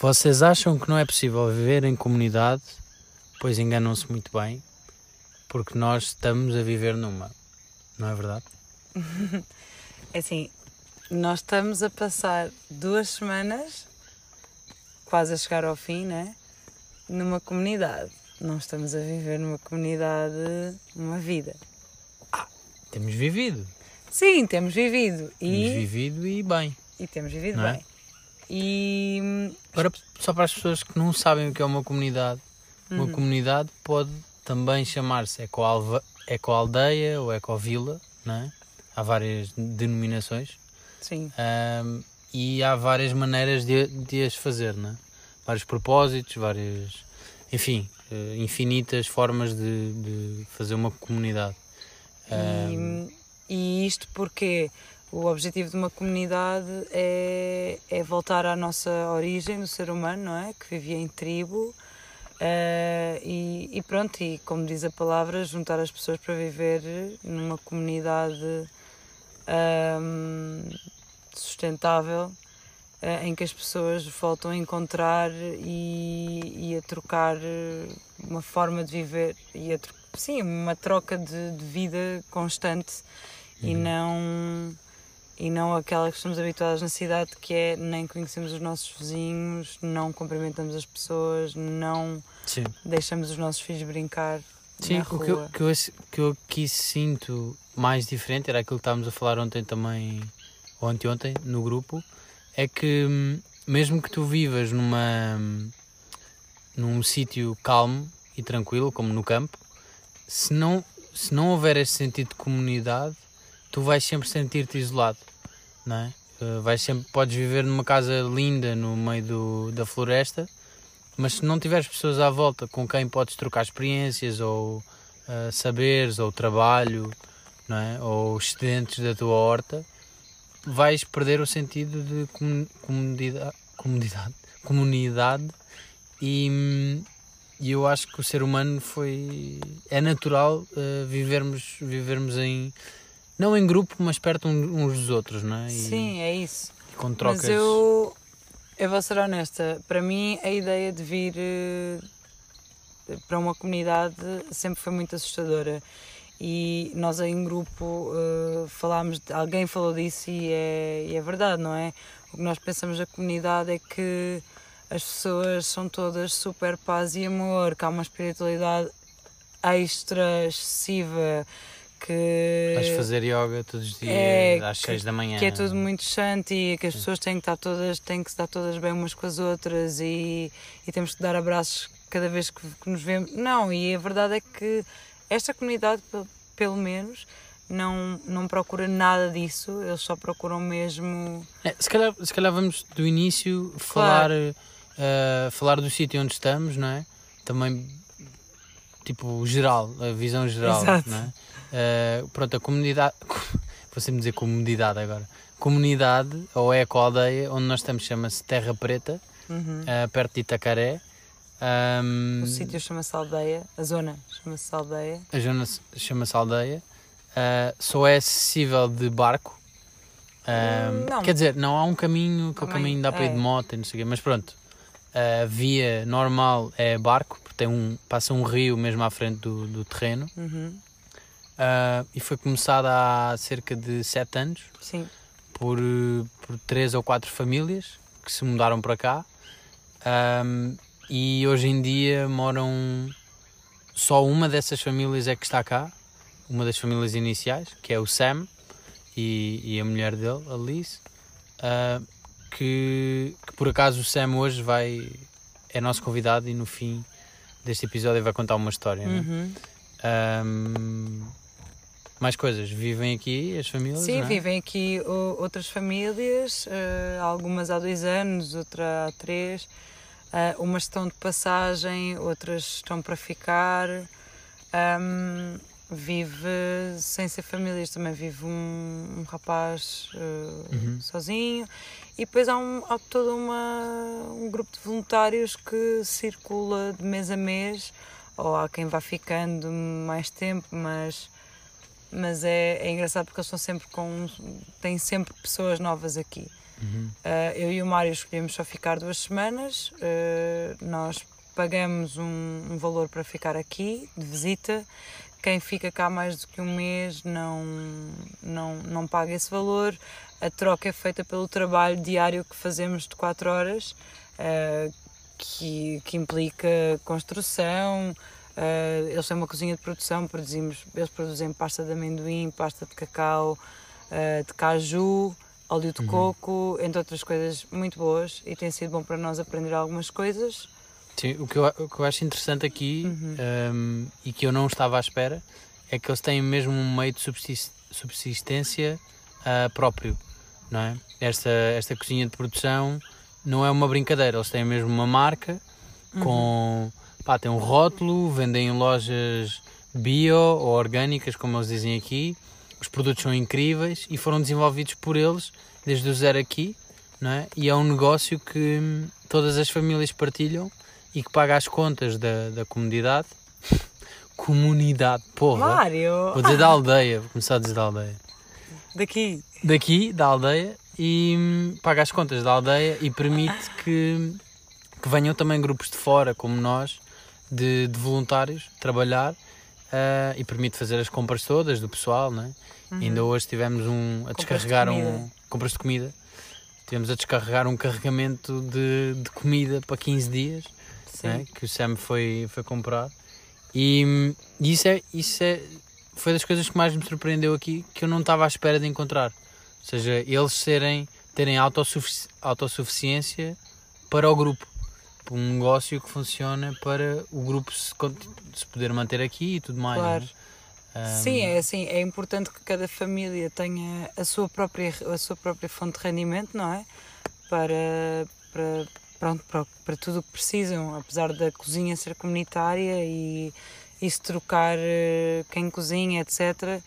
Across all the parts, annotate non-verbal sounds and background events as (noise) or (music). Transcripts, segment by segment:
vocês acham que não é possível viver em comunidade, pois enganam-se muito bem, porque nós estamos a viver numa. Não é verdade? (laughs) É assim, nós estamos a passar duas semanas, quase a chegar ao fim, né? Numa comunidade. Não estamos a viver numa comunidade uma vida. Temos vivido. Sim, temos vivido. Temos E, vivido e bem. e temos vivido é? bem. E Agora, só para as pessoas que não sabem o que é uma comunidade, uma Uhum. comunidade pode também chamar-se ecoalva- ecoaldeia ou ecovila, não é? Há várias denominações sim, ahm, e há várias maneiras de, de as fazer, não é? Vários propósitos, várias, enfim, eh, infinitas formas de, de fazer uma comunidade. Ahm, E, e isto porque o objetivo de uma comunidade é, é voltar à nossa origem do ser humano, não é? Que vivia em tribo. eh, e, e pronto, e como diz a palavra, juntar as pessoas para viver numa comunidade ahm, sustentável eh, em que as pessoas voltam a encontrar e, e a trocar eh, uma forma de viver e a sim, uma troca de, de vida constante e não e não aquela que estamos habituados na cidade que é nem conhecemos os nossos vizinhos, não cumprimentamos as pessoas, não sim. deixamos os nossos filhos brincar Sim, na o que eu, que, eu, que eu aqui sinto mais diferente era aquilo que estávamos a falar ontem também, ou anteontem, no grupo, é que hum, mesmo que tu vivas numa hum, num sítio calmo e tranquilo, como no campo, se não, se não houver esse sentido de comunidade, tu vais sempre sentir-te isolado, não é? Eh, vais sempre, podes viver numa casa linda no meio do, da floresta, mas se não tiveres pessoas à volta com quem podes trocar experiências ou ah, saberes ou trabalho, não é? ou excedentes da tua horta, vais perder o sentido de comu- comunidade, comunidade, (laughs) comunidade e, e eu acho que o ser humano foi é natural ah, vivermos vivermos em não em grupo mas perto uns dos outros não é? E, Sim, é isso. e com trocas Mas eu, eu vou ser honesta, para mim a ideia de vir eh, para uma comunidade sempre foi muito assustadora. E nós em grupo eh, falámos, de- alguém falou disso e é, e é verdade, não é? O que nós pensamos da comunidade é que as pessoas são todas super paz e amor, que há uma espiritualidade extra excessiva, que vais fazer yoga todos os dias É, às que- 6 da manhã que é tudo muito shanty, que as pessoas têm que estar todas, têm que estar todas bem umas com as outras e, e temos que dar abraços cada vez que, que nos vemos. Não, e a verdade é que esta comunidade, pe- pelo menos, não, não procura nada disso, eles só procuram mesmo. É, se, calhar, se calhar vamos do início falar, eh, falar do sítio onde estamos, não é? Também, tipo, geral, a visão geral, Exato. não é? Eh, pronto, a comunidade, (laughs) vou sempre dizer comunidade agora, comunidade ou eco-aldeia onde nós estamos chama-se Terra Preta, Uhum. eh, perto de Itacaré. Ahm, O sítio chama-se aldeia, a zona chama-se aldeia. a zona se- chama-se aldeia, ah, só é acessível de barco. Não. Quer dizer, não há um caminho que o Também, caminho dá para ir é. de moto e não sei o quê, mas pronto. A via normal é barco, porque tem um, passa um rio mesmo à frente do, do terreno. Uhum. Ah, e foi começada há cerca de 7 anos Sim, por, por três ou quatro famílias que se mudaram para cá. Ahm, e hoje em dia moram só uma dessas famílias é que está cá, uma das famílias iniciais, que é o Sam e, e a mulher dele, a Liz, ah, que, que por acaso o Sam hoje vai é nosso convidado e no fim deste episódio vai contar uma história. não é? Uhum. Mais coisas, vivem aqui as famílias? Sim, é? vivem aqui o- outras famílias, eh, algumas há dois anos, outra há três. Eh, umas estão de passagem, outras estão para ficar. Ahm, vive sem ser famílias, também vive um, um rapaz eh, Uhum. sozinho. E depois há, um, há todo uma, um grupo de voluntários que circula de mês a mês, ou há quem vá ficando mais tempo, mas mas é, é engraçado porque eles estão sempre com. têm sempre pessoas novas aqui. Uhum. Uh, eu e o Mário escolhemos só ficar duas semanas. Uh, nós pagamos um, um, valor para ficar aqui, de visita. Quem fica cá mais do que um mês não, não, não paga esse valor. A troca é feita pelo trabalho diário que fazemos de 4 horas, uh, que, que implica construção. Eles têm uma cozinha de produção, produzimos, eles produzem pasta de amendoim, pasta de cacau, de caju óleo de uhum. coco, entre outras coisas muito boas e tem sido bom para nós aprender algumas coisas. Sim, o que eu, o que eu acho interessante aqui uhum. um, e que eu não estava à espera é que eles têm mesmo um meio de subsistência uh, próprio, não é? Esta, esta cozinha de produção não é uma brincadeira, eles têm mesmo uma marca uhum. com, pá, tem um rótulo, vendem em lojas bio ou orgânicas, como eles dizem aqui, os produtos são incríveis e foram desenvolvidos por eles desde o zero aqui, não é? E é um negócio que hum, todas as famílias partilham e que paga as contas da, da comunidade. (laughs) comunidade, porra! Mário! Vou dizer da aldeia, vou começar a dizer da aldeia. Daqui? Daqui, da aldeia, e hum, paga as contas da aldeia e permite que, que venham também grupos de fora, como nós, de, de voluntários, trabalhar uh, e permite fazer as compras todas do pessoal, é? Uhum. Ainda hoje tivemos um a descarregar de um compras de comida. Tivemos a descarregar um carregamento de, de comida para 15 dias é? que o Sam foi, foi comprar. E, e isso, é, isso é, foi das coisas que mais me surpreendeu aqui, que eu não estava à espera de encontrar. Ou seja, eles serem, terem autossufici autossuficiência para o grupo um negócio que funciona para o grupo se, se poder manter aqui e tudo mais. Claro. Um... Sim, é assim, é importante que cada família tenha a sua própria, a sua própria fonte de rendimento, não é? Para, para, pronto, para, para tudo o que precisam, apesar da cozinha ser comunitária e, e se trocar eh, quem cozinha, etc.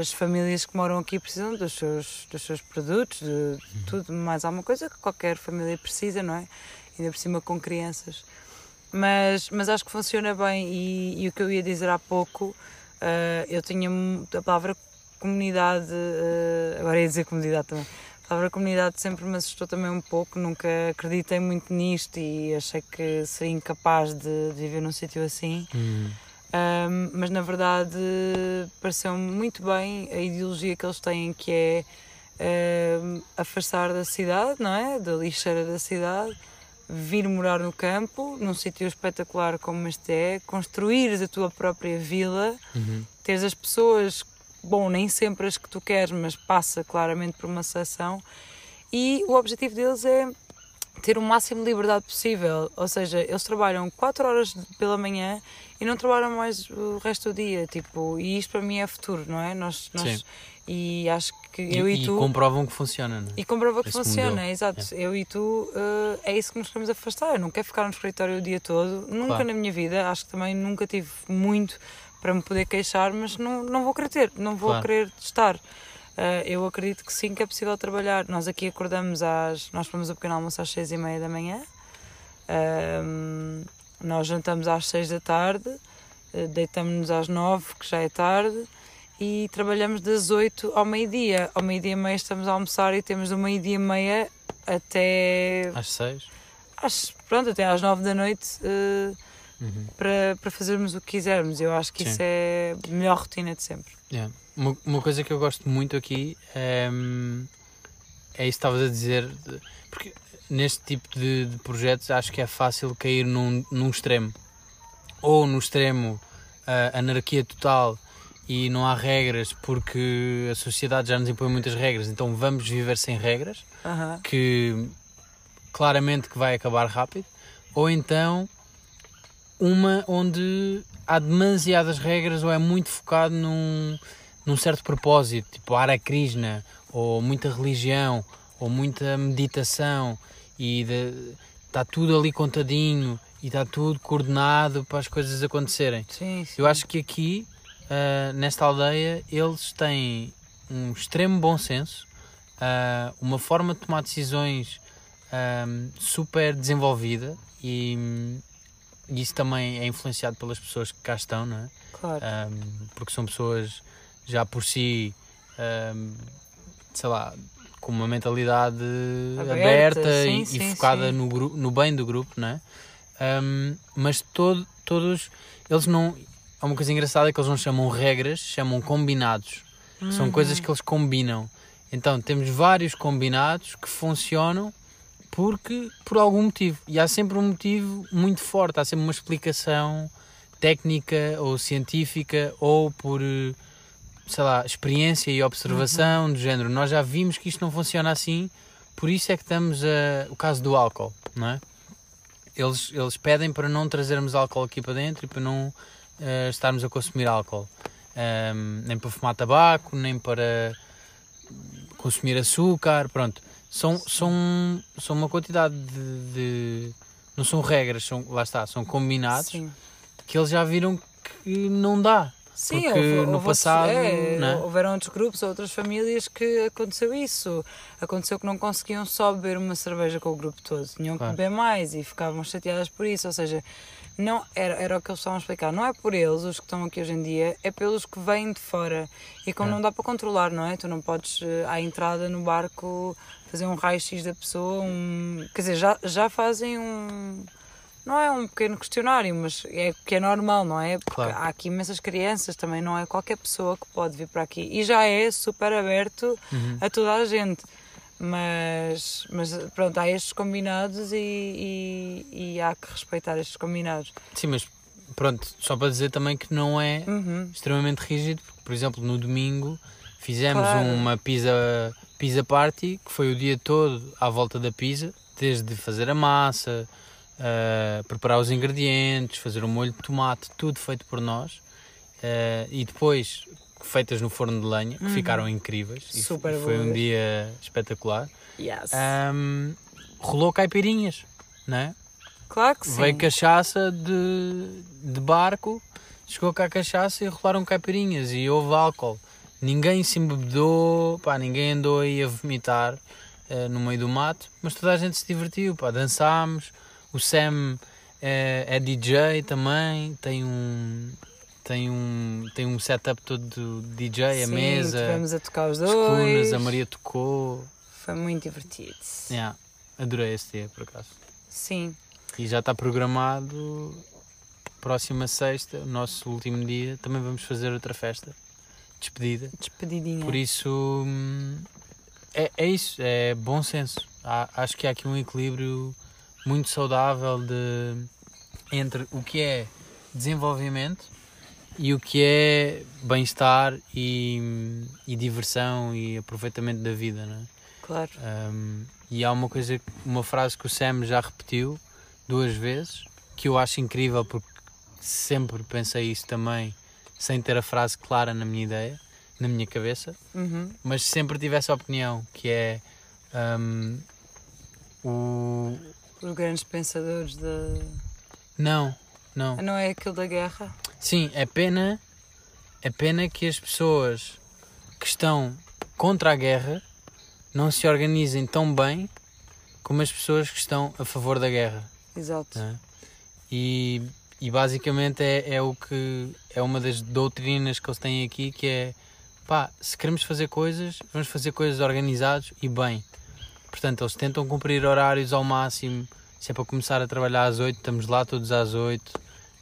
As famílias que moram aqui precisam dos seus, dos seus produtos, de, de uhum. tudo mais alguma coisa que qualquer família precisa, não é? Ainda por cima com crianças. Mas, mas acho que funciona bem e, e o que eu ia dizer há pouco, uh, eu tinha a palavra comunidade, uh, agora ia dizer comunidade também, a palavra comunidade sempre me assustou também um pouco, nunca acreditei muito nisto e achei que seria incapaz de, de viver num sítio assim. Hum. Um, mas na verdade pareceu muito bem a ideologia que eles têm, que é um, afastar da cidade, não é? Da lixeira da cidade vir morar no campo, num sítio espetacular como este é, construires a tua própria vila, uhum. teres as pessoas, bom, nem sempre as que tu queres, mas passa claramente por uma seleção. E o objetivo deles é ter o máximo de liberdade possível, ou seja, eles trabalham 4 horas pela manhã e não trabalham mais o resto do dia, tipo, e isto para mim é futuro, não é? Nós, nós e acho que eu e, e tu. E comprovam que funciona, não é? E comprovam que Esse funciona, modelo. exato. É. Eu e tu uh, é isso que nos queremos afastar. Eu não quero ficar no escritório o dia todo, nunca claro. na minha vida. Acho que também nunca tive muito para me poder queixar, mas não, não vou querer ter, não vou claro. querer estar. Uh, eu acredito que sim que é possível trabalhar. Nós aqui acordamos às. Nós fomos o pequeno almoço às seis e meia da manhã. Uh, nós jantamos às seis da tarde, deitamos-nos às nove, que já é tarde e trabalhamos das 8 ao meio-dia. Ao meio-dia e meia estamos a almoçar e temos do meio-dia e meia até. Às 6? Às, pronto, até às 9 da noite uh, uhum. para, para fazermos o que quisermos. Eu acho que Sim. isso é a melhor rotina de sempre. Yeah. Uma, uma coisa que eu gosto muito aqui é, é isso que estavas a dizer, porque neste tipo de, de, projetos acho que é fácil cair num, num extremo. Ou no extremo uh, anarquia total e não há regras porque a sociedade já nos impõe muitas regras, então vamos viver sem regras, que claramente que vai acabar rápido, ou então uma onde há demasiadas regras ou é muito focado num, num certo propósito, tipo Ara Krishna, ou muita religião, ou muita meditação, e está tudo ali contadinho e está tudo coordenado para as coisas acontecerem. Sim, sim. Eu acho que aqui uh, nesta aldeia eles têm um extremo bom senso, uh, uma forma de tomar decisões um, super desenvolvida e, e, isso também é influenciado pelas pessoas que cá estão, não é? Claro. Um, porque são pessoas já por si, hum, sei lá, com uma mentalidade Aberta, aberta, sim, e, sim, e focada sim. no, no bem do grupo, não é? Hum, mas todo, todos, eles não. Há uma coisa engraçada é que eles não chamam regras, chamam combinados. Uhum. São coisas que eles combinam. Então temos vários combinados que funcionam porque por algum motivo. E há sempre um motivo muito forte, há sempre uma explicação técnica ou científica ou por eh, sei lá, experiência e observação do género. Nós já vimos que isto não funciona assim, por isso é que estamos a. o caso do álcool, não é? Eles, eles pedem para não trazermos álcool aqui para dentro e para não eh, estarmos a consumir álcool. Ahm, nem para fumar tabaco, nem para consumir açúcar, pronto. São, são, são uma quantidade de, de- Não são regras, são, lá está, são combinados Sim. que eles já viram que não dá. Sim, Porque houve- no houve passado, é, né? houveram outros grupos, outras famílias que aconteceu isso. Aconteceu que não conseguiam só beber uma cerveja com o grupo todo, tinham Claro. que beber mais e ficavam chateadas por isso. Ou seja, não era, era o que eles estavam a explicar. Não é por eles, os que estão aqui hoje em dia, é pelos que vêm de fora. E como É. não dá para controlar, não é? Tu não podes, eh, à entrada no barco, fazer um raio-x da pessoa. Um, quer dizer, já, já fazem um. Não é um pequeno questionário, mas é que é normal, não é? Porque Claro. há aqui imensas crianças, também não é qualquer pessoa que pode vir para aqui. E já é super aberto Uhum. a toda a gente. Mas, mas pronto, há estes combinados e, e, e há que respeitar estes combinados. Sim, mas pronto, só para dizer também que não é Uhum. extremamente rígido, porque, por exemplo, no domingo fizemos Claro. uma pizza, pizza party, que foi o dia todo à volta da pizza, desde fazer a massa, ah, preparar os ingredientes, fazer o molho de tomate, tudo feito por nós. Ah, e depois feitas no forno de lenha, que ficaram incríveis. E Super foi um boas. dia espetacular. Yes. Ahm, rolou caipirinhas, não é? claro que sim. Veio cachaça de, de barco, chegou cá a cachaça e rolaram caipirinhas e houve álcool. Ninguém se embebedou, pá, ninguém andou aí a vomitar eh, no meio do mato, mas toda a gente se divertiu, pá, dançámos. O Sam é, é DJ também, tem um, tem um, tem um setup todo de DJ, a Sim, mesa, Tivemos a tocar os dois. a Maria tocou. Foi muito divertido. Yeah, adorei esse dia, por acaso. Sim. E já está programado próxima sexta, o nosso último dia, também vamos fazer outra festa, despedida. Despedidinha. Por isso hum, é, é isso, é bom senso. Há- acho que há aqui um equilíbrio muito saudável de, entre o que é desenvolvimento e o que é bem-estar e, e diversão e aproveitamento da vida, não é? Claro. Um, e há uma coisa, uma frase que o Sam já repetiu duas vezes, que eu acho incrível porque sempre pensei isso também, sem ter a frase clara na minha ideia, na minha cabeça, Uhum. mas sempre tive essa opinião, que é um, o. Os grandes pensadores da. Não, não. Não é aquilo da guerra? Sim, é pena, é pena que as pessoas que estão contra a guerra não se organizem tão bem como as pessoas que estão a favor da guerra. Exato. é? E, e basicamente é, é o que é uma das doutrinas que eles têm aqui que é pá, se queremos fazer coisas, vamos fazer coisas organizados e bem. Portanto, eles tentam cumprir horários ao máximo. Se é para começar a trabalhar às 8, estamos lá todos às 8.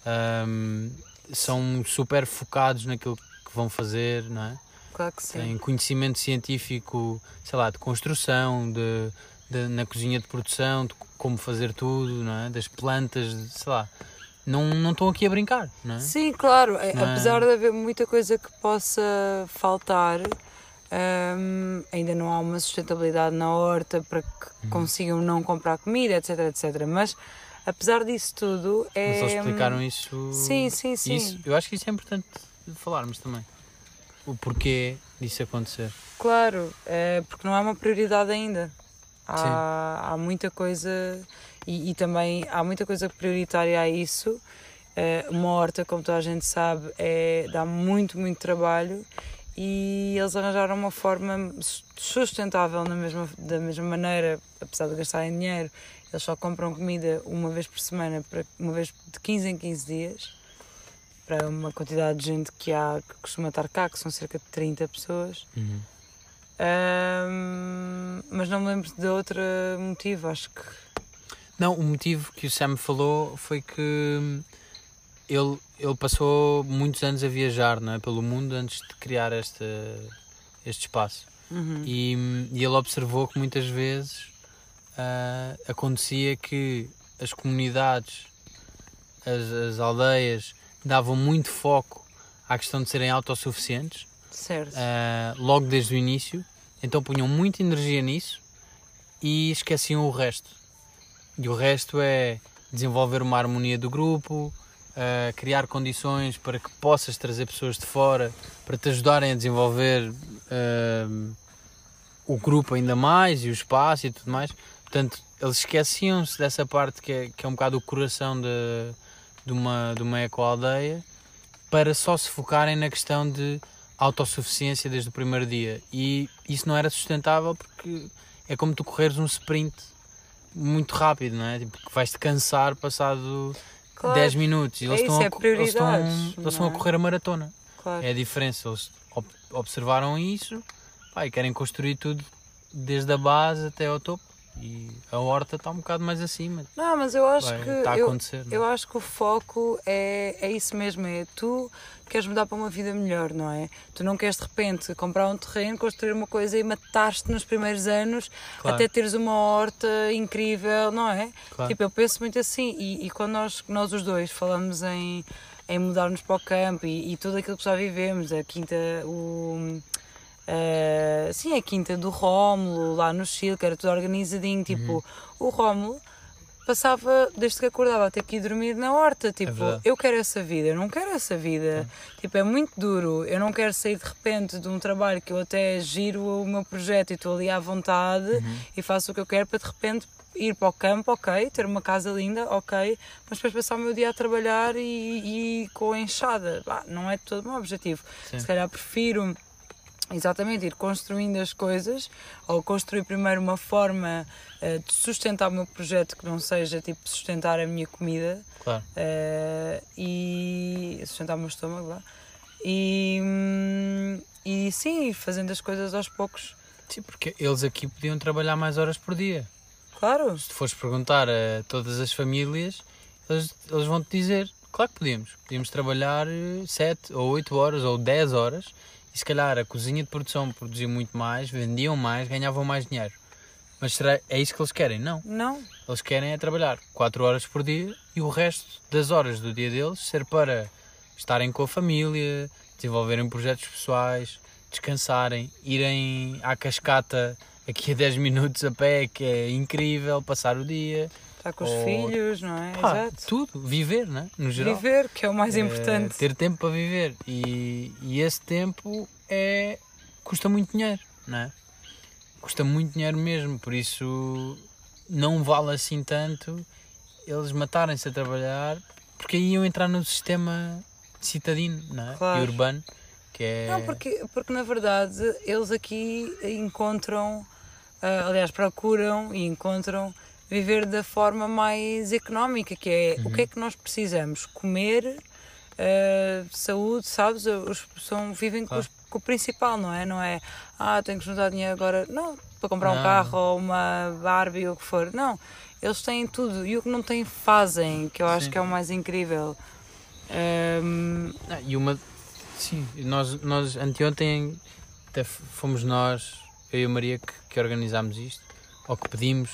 Ahm, são super focados naquilo que vão fazer, não é? Claro que sim. Têm conhecimento científico, sei lá, de construção, de, de- na cozinha de produção, de como fazer tudo, não é? Das plantas, de- sei lá. Não, não estão aqui a brincar, não é? Sim, claro. É, Não é? Apesar de haver muita coisa que possa faltar, hum, ainda não há uma sustentabilidade na horta para que Uhum. consigam não comprar comida, etc, etc. Mas apesar disso tudo, é. Mas eles explicaram isso. Sim, sim, sim. isso- eu acho que isso é importante falarmos também. O porquê disso acontecer. Claro, é, porque não é uma prioridade ainda. Há, há muita coisa e, e também há muita coisa prioritária a isso. É, uma horta, como toda a gente sabe, é, dá muito, muito trabalho e eles arranjaram uma forma sustentável na mesma, da mesma maneira, apesar de gastarem dinheiro. Eles só compram comida uma vez por semana, para, uma vez de 15 em 15 dias. para uma quantidade de gente que há que costuma estar cá, que são cerca de 30 pessoas. Uhum. Ahm, mas não me lembro de outro motivo, acho que. Não, o motivo que o Sam falou foi que ele, ele passou muitos anos a viajar não é, pelo mundo antes de criar este, este espaço. Uhum. E, e ele observou que muitas vezes ah, acontecia que as comunidades, as, as aldeias, davam muito foco à questão de serem autossuficientes, Certo. ah, logo desde o início, então punham muita energia nisso e esqueciam o resto. E o resto é desenvolver uma harmonia do grupo, ah, criar condições para que possas trazer pessoas de fora para te ajudarem a desenvolver ah, o grupo ainda mais e o espaço e tudo mais. Portanto, eles esqueciam-se dessa parte que é, que é um bocado o coração de, de uma, de uma eco-aldeia para só se focarem na questão de autossuficiência desde o primeiro dia. E isso não era sustentável porque é como tu correres um sprint muito rápido, não é? Tipo, que vais-te cansar passado Claro. 10 minutos. E É eles, isso, estão é a, co- eles, estão, eles estão a é? correr a maratona. Claro. É a diferença. Eles ob- observaram isso pá, e querem construir tudo desde a base até ao topo. E a horta está um bocado mais acima. Não, mas eu acho Vai, que. está a eu, acontecer. não é? eu acho que o foco é, é isso mesmo, é tu queres mudar para uma vida melhor, não é? Tu não queres de repente comprar um terreno, construir uma coisa e matar-te nos primeiros anos Claro. até teres uma horta incrível, não é? Claro. Tipo, eu penso muito assim e, e quando nós, nós os dois falamos em, em mudarmos para o campo e, e tudo aquilo que já vivemos, a quinta, o... eh, sim, a quinta do Rómulo, lá no Chile, que era tudo organizadinho, tipo, o Rómulo passava, desde que acordava, a ter que ir dormir na horta. Tipo, verdade. eu quero essa vida, eu não quero essa vida. Tipo, é muito duro. Eu não quero sair de repente de um trabalho que eu até giro o meu projeto e estou ali à vontade e faço o que eu quero para de repente ir para o campo, ok, ter uma casa linda, ok, mas depois passar o meu dia a trabalhar e, e com a enxada. Bah, não é todo o meu objetivo. Sim. Se calhar prefiro Exatamente, ir construindo as coisas ou construir primeiro uma forma eh, de sustentar o meu projeto que não seja tipo sustentar a minha comida Claro. eh, e sustentar o meu estômago vá. e, hum, e sim, ir fazendo as coisas aos poucos. Sim, porque eles aqui podiam trabalhar mais horas por dia. Claro, Se tu fores perguntar a todas as famílias, eles, eles vão-te dizer, claro que podíamos. Podíamos trabalhar 7 ou 8 horas ou 10 horas e se calhar a cozinha de produção produzia muito mais, vendiam mais, ganhavam mais dinheiro. Mas será, é isso que eles querem? Não. não, Eles querem é trabalhar 4 horas por dia e o resto das horas do dia deles ser para estarem com a família, desenvolverem projetos pessoais, descansarem, irem à cascata aqui a 10 minutos a pé, que é incrível, passar o dia. Estar com os Ou- filhos, não é? Pá, Exato. tudo, viver, né? no geral. Viver, que é o mais É, importante. ter tempo para viver. E, e esse tempo é custa muito dinheiro, não é? Custa muito dinheiro mesmo, por isso não vale assim tanto eles matarem-se a trabalhar, porque aí iam entrar no sistema citadino, não é? Claro. E urbano, que é. Não, porque, porque na verdade eles aqui encontram, ah, aliás, procuram e encontram viver da forma mais económica, que é o que é que nós precisamos? Comer, ah, saúde, sabes? Os, são, vivem com, Claro. os- com o principal, não é? Não é, ah, tenho que juntar dinheiro agora. Não, para comprar um Não. carro ou uma Barbie ou o que for. Não, eles têm tudo e o que não têm fazem, que eu acho Sim. que é o mais incrível. Ahm, Ah, e uma. Sim, nós, nós anteontem até fomos nós, eu e a Maria, que, que organizámos isto, ou que pedimos,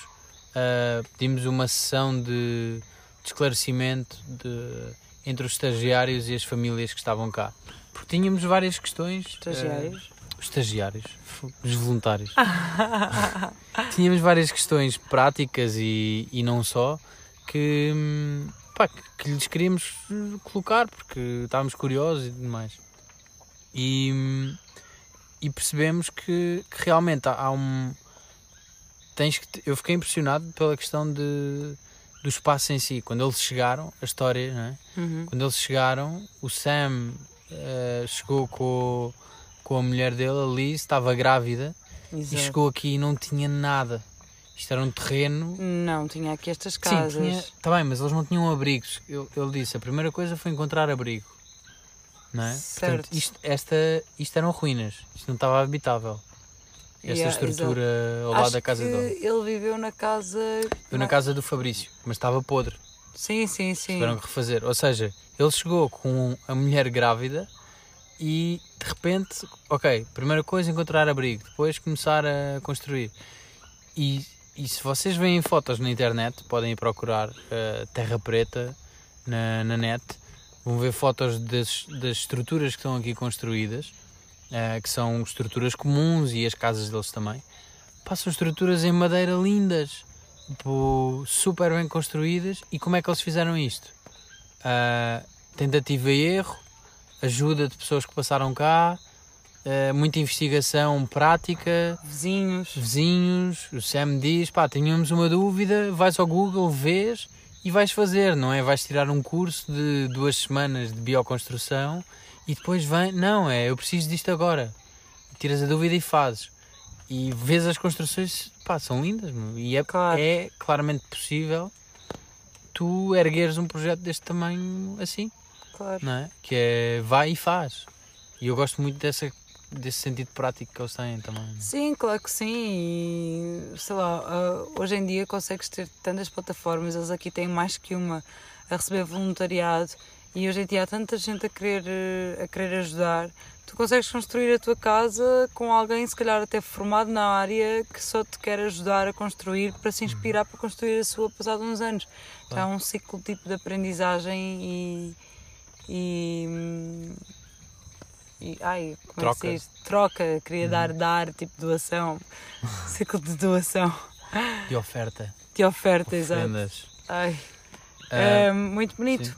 ah, pedimos uma sessão de, de esclarecimento de, entre os estagiários e as famílias que estavam cá. Porque tínhamos várias questões. estagiários. ah, os estagiários, os voluntários. (laughs) tínhamos várias questões práticas e, e não só que, hum, pá, que, que lhes queríamos hum, colocar porque estávamos curiosos e tudo mais. E, hum, e percebemos que, que realmente há, há um. Tens que, eu fiquei impressionado pela questão de, do espaço em si. Quando eles chegaram, a história, não é? Uhum. Quando eles chegaram, o Sam eh, chegou com, com a mulher dele, a Liz, estava grávida e Exato. chegou aqui e não tinha nada. Isto era um terreno. Não, tinha aqui estas casas. Sim, tinha. Está bem, mas eles não tinham abrigos. Eu- Ele disse: a primeira coisa foi encontrar abrigo. não é? Certo. Portanto, isto, esta, isto eram ruínas, isto não estava habitável. Esta Yeah, estrutura ao lado Acho da casa dele. ele viveu na casa. Eu na casa do Fabrício, mas estava podre. Sim, sim, sim. Tiveram que refazer. Ou seja, ele chegou com a mulher grávida e de repente, ok, primeira coisa encontrar abrigo, depois começar a construir. E, e se vocês veem fotos na internet, podem ir procurar eh, Terra Preta na, na net, vão ver fotos das, das estruturas que estão aqui construídas, que são estruturas comuns e as casas deles também. Passam estruturas em madeira lindas, tipo, super bem construídas. E como é que eles fizeram isto? Ah, tentativa e erro, ajuda de pessoas que passaram cá, ah, muita investigação prática, Vizinhos. vizinhos. O Sam diz: pá, tínhamos uma dúvida, vais ao Google, vês e vais fazer, não é? Vais tirar um curso de duas semanas de bioconstrução e depois vem, não, é eu preciso disto agora. Tiras a dúvida e fazes. E vês as construções, pá, são lindas, meu. e é, Claro. é claramente possível tu ergueres um projeto deste tamanho assim, Claro. não é? Que é vai e faz. E eu gosto muito dessa, desse sentido prático que eles têm também. Sim, claro que sim. E, sei lá, ah, hoje em dia consegues ter tantas plataformas, eles aqui têm mais que uma a receber voluntariado e hoje em dia há tanta gente a querer, eh, a querer ajudar. Tu consegues construir a tua casa com alguém, se calhar até formado na área, que só te quer ajudar a construir para se inspirar para construir a sua passado uns anos. Então é um ciclo tipo de aprendizagem e. e e, ai, como Troca. é que se diz? Troca, queria dar, dar, tipo doação, (laughs) ciclo de doação, De oferta, de oferta, exato. Ai, Ah, é muito bonito, sim.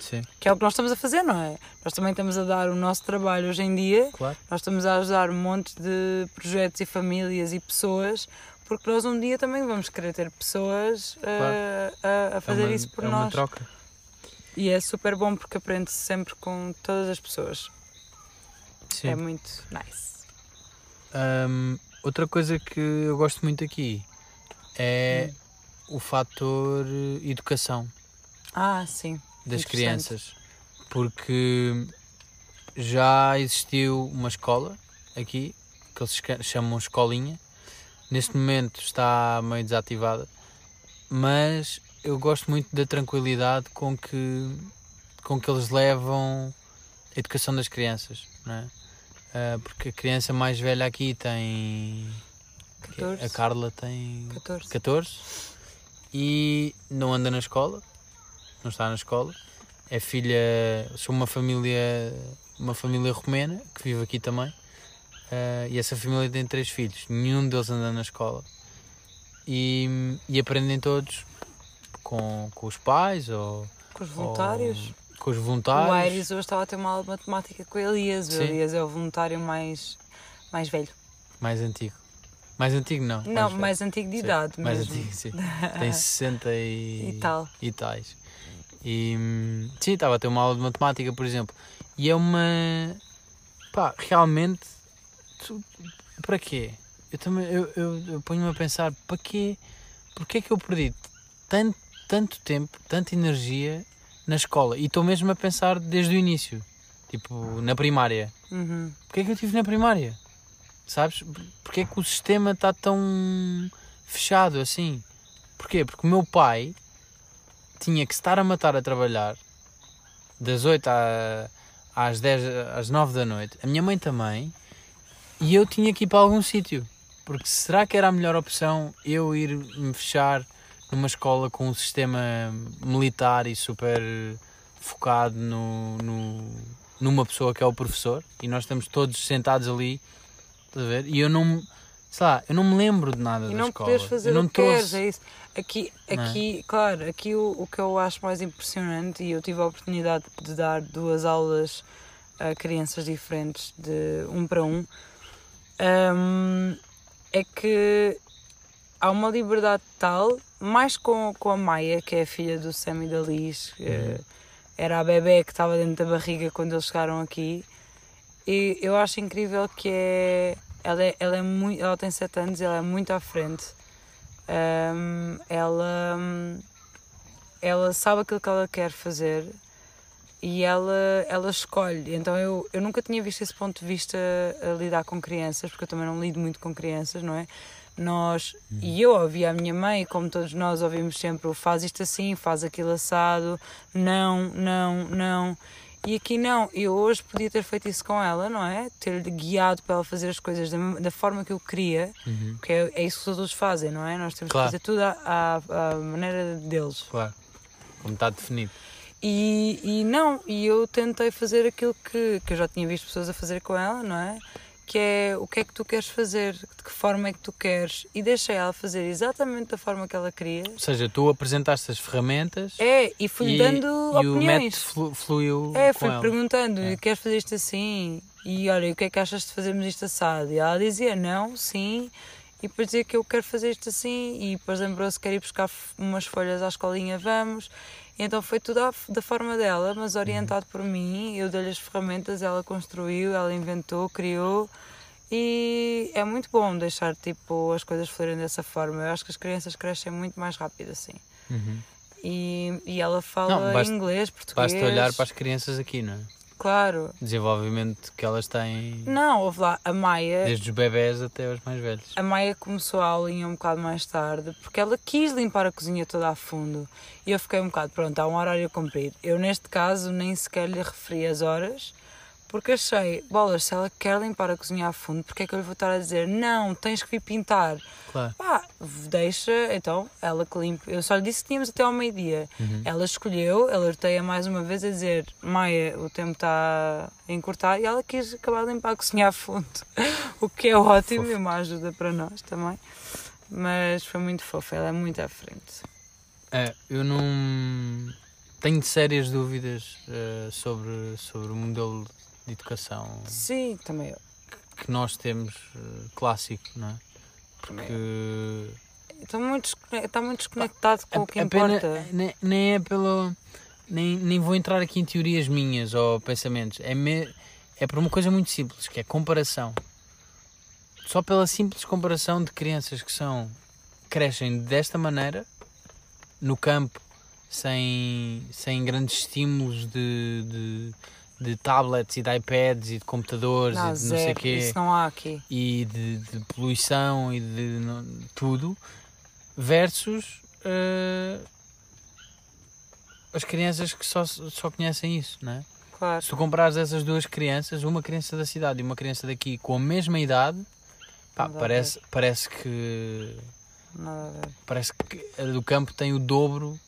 Sim, que é o que nós estamos a fazer, não é? Nós também estamos a dar o nosso trabalho hoje em dia, claro. nós estamos a ajudar um monte de projetos e famílias e pessoas, porque nós um dia também vamos querer ter pessoas ah, a, a fazer é uma, isso por é nós. uma troca. E é super bom porque aprende-se sempre com todas as pessoas. Sim. É muito nice. Hum, outra coisa que eu gosto muito aqui é Hum. o fator eh, educação Ah, sim. Das crianças. Porque já existiu uma escola aqui, que eles cha- chamam escolinha. Neste momento está meio desativada, mas eu gosto muito da tranquilidade com que, com que eles levam a educação das crianças, é? Ah, porque a criança mais velha aqui tem. 14. A Carla tem 14. 14 e não anda na escola, não está na escola. É filha, sou uma família, uma família romena que vive aqui também. eh, e essa família tem três filhos, nenhum deles anda na escola. E, e aprendem todos com, com os pais ou, Com os voluntários. ou com os O voluntários. Aires hoje estava a ter uma aula de matemática com o Elias. O Sim. Elias é o voluntário mais, mais velho. Mais antigo. Mais antigo não. Não, velho. mais antigo de Sim, idade mais mesmo. antigo, sim. (laughs) Tem 60 e, E tal. e tais. E sim, estava a ter uma aula de matemática, por exemplo. E é uma. pá, realmente. tu- para quê? Eu também. Eu, eu, eu ponho-me a pensar, para quê? Porquê é que eu perdi tanto, tanto tempo, tanta energia na escola? E estou mesmo a pensar desde o início. Tipo, na primária. Uhum. Porquê é que eu estive na primária? Sabes? Porquê é que o sistema está tão fechado assim? Porquê? Porque o meu pai tinha que estar a matar a trabalhar das 8 à- às 10, às 9 da noite. A minha mãe também. E eu tinha que ir para algum sítio. Porque será que era a melhor opção eu ir me fechar numa escola com um sistema militar e super focado no, no- numa pessoa que é o professor e nós estamos todos sentados ali, estás a ver? E eu não, sei lá, eu não me lembro de nada E da não escola. eu não o que queres, trouxe. é isso. Aqui, é? aqui claro, aqui o, o que eu acho mais impressionante, e eu tive a oportunidade de dar duas aulas a crianças diferentes, de um para um, hum, é que há uma liberdade tal, mais com, com a Maia, que é a filha do Sam e da Liz, Uhum. era a bebê que estava dentro da barriga quando eles chegaram aqui. E eu acho incrível que é. Ela, é, ela, é muito, ela tem 7 anos, ela é muito à frente. Hum, ela, ela sabe aquilo que ela quer fazer e ela, ela escolhe. Então eu, eu nunca tinha visto esse ponto de vista a lidar com crianças, porque eu também não lido muito com crianças, não é? Nós, e eu ouvia a minha mãe, como todos nós ouvimos sempre, faz isto assim, faz aquilo assado, não, não, não. E aqui não, eu hoje podia ter feito isso com ela, não é? Ter-lhe guiado para ela fazer as coisas da, da forma que eu queria, porque é, é isso que os adultos fazem, não é? Nós temos Claro. que fazer tudo à, à, à maneira deles. Claro. Como está definido. E, e não, e eu tentei fazer aquilo que, que eu já tinha visto pessoas a fazer com ela, não é? Que é o que é que tu queres fazer, de que forma é que tu queres, e deixei ela fazer exatamente da forma que ela queria. Ou seja, tu apresentaste as ferramentas É, e fui e, dando e o método opiniões. flu- fluiu É, fui perguntando, É. queres fazer isto assim? E olha, o que é que achas de fazermos isto assado? E ela dizia não, sim, e depois dizia que eu quero fazer isto assim, e depois lembrou-se que quer ir buscar umas folhas à escolinha, vamos. E então foi tudo à da forma dela, mas orientado por mim, eu dei-lhe as ferramentas, ela construiu, ela inventou, criou. E é muito bom deixar tipo, as coisas fluírem dessa forma. Eu acho que as crianças crescem muito mais rápido assim. Uhum. E, e ela fala Não, basta- inglês, português. Basta olhar para as crianças aqui, não é? Claro. Desenvolvimento que elas têm Não, houve lá, a Maia. desde os bebés até os mais velhos. A Maia começou a aulinha um bocado mais tarde porque ela quis limpar a cozinha toda a fundo e eu fiquei um bocado, pronto, há um horário cumprido. Eu, neste caso, nem sequer lhe referi as horas porque achei, bolas, se ela quer limpar a cozinha a fundo, porque é que eu lhe vou estar a dizer, não, tens que vir pintar? Claro. Pá, deixa, então, ela que limpe. Eu só lhe disse que tínhamos até ao meio-dia. Ela escolheu, alertei-a mais uma vez a dizer: Maia, o tempo está a encurtar, e ela quis acabar de limpar a cozinha a fundo. (laughs) o que é ótimo Fofo. e uma ajuda para nós também. Mas foi muito fofa, ela é muito à frente. É, eu não tenho sérias dúvidas eh, sobre, sobre o modelo de educação Sim, também eu. que nós temos eh, clássico, não é? Porque Está muito, está muito desconectado com o que a importa. nem, nem é pelo. Nem, nem vou entrar aqui em teorias minhas ou pensamentos. É, me, é por uma coisa muito simples, que é comparação. Só pela simples comparação de crianças que são crescem desta maneira no campo sem, sem grandes estímulos de, de, de tablets e de iPads e de computadores Não, e de não sei zero, quê isso não há aqui. e de, de poluição e de não- tudo versus eh, as crianças que só, só conhecem isso, não é? Claro. Se tu comprares essas duas crianças, uma criança da cidade e uma criança daqui com a mesma idade, pá, parece, parece que Nada a ver. parece que a do campo tem o dobro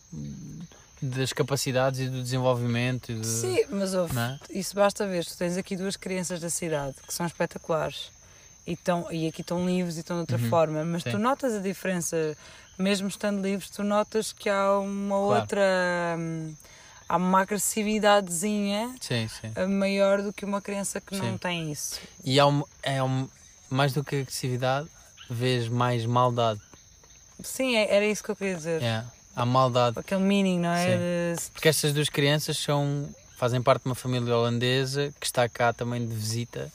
das capacidades e do desenvolvimento e Sim, mas ouve, não é? isso basta ver. Tu tens aqui duas crianças da cidade que são espetaculares e, tão, e aqui estão livres e estão de outra Uhum, forma, mas sim. tu notas a diferença, mesmo estando livres, tu notas que há uma Claro. outra. hum, há uma agressividadezinha Sim, sim. maior do que uma criança que não Sim. tem isso. E há um, é um, mais do que agressividade, vês mais maldade. Sim, é- era isso que eu queria dizer. É, há maldade. Aquele meaning, não é? De- Porque estas duas crianças são, fazem parte de uma família holandesa que está cá também de visita,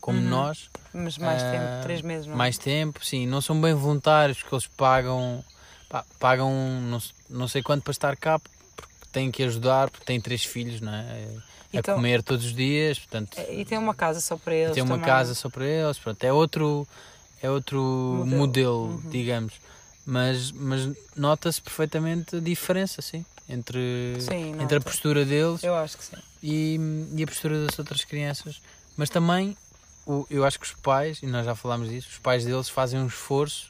como Uhum. nós. mas mais Ah, tempo, três meses, não é? Mais tempo, sim. Não são bem voluntários porque eles pagam, pá, pagam não, não sei quanto para estar cá porque têm que ajudar, porque têm três filhos, não é? A Então- comer todos os dias, portanto. E tem uma casa só para eles. tem uma também. casa só para eles, pronto, é outro, é outro Modelo. modelo, Uhum. digamos. Mas, mas nota-se perfeitamente a diferença, sim, entre, Sim, entre a postura deles Eu acho que sim. e, e a postura das outras crianças. Mas também, o, eu acho que os pais, e nós já falámos disso, os pais deles fazem um esforço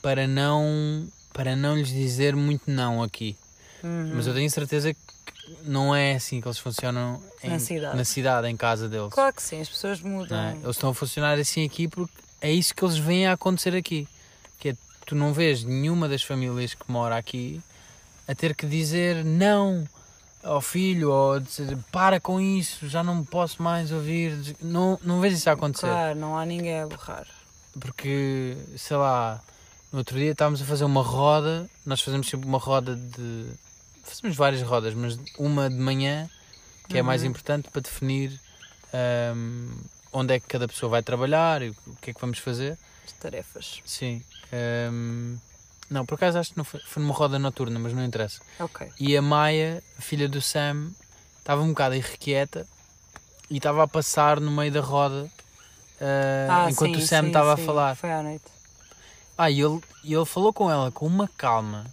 para não, para não lhes dizer muito não aqui. Uhum. Mas eu tenho certeza que não é assim que eles funcionam em- Na cidade. na cidade, em casa deles. Claro que sim, as pessoas mudam. é? Eles estão a funcionar assim aqui porque é isso que eles veem a acontecer aqui. É, tu não vês nenhuma das famílias que mora aqui a ter que dizer não ao filho ou dizer para com isso, já não posso mais ouvir. Não, não vês isso a acontecer. Claro, não há ninguém a borrar. Porque, sei lá, no outro dia estávamos a fazer uma roda, nós fazemos sempre uma roda de. Fazemos várias rodas, mas uma de manhã, que é a mais Uhum. importante para definir ahm, onde é que cada pessoa vai trabalhar e o que é que vamos fazer. As tarefas. Sim. Ahm, não, por acaso acho que não foi, foi numa roda noturna, mas não interessa. Ok. E a Maia, a filha do Sam, estava um bocado irrequieta e estava a passar no meio da roda ah, Ah, enquanto sim, o Sam estava a falar. Foi à noite. Ah, e ele, ele falou com ela com uma calma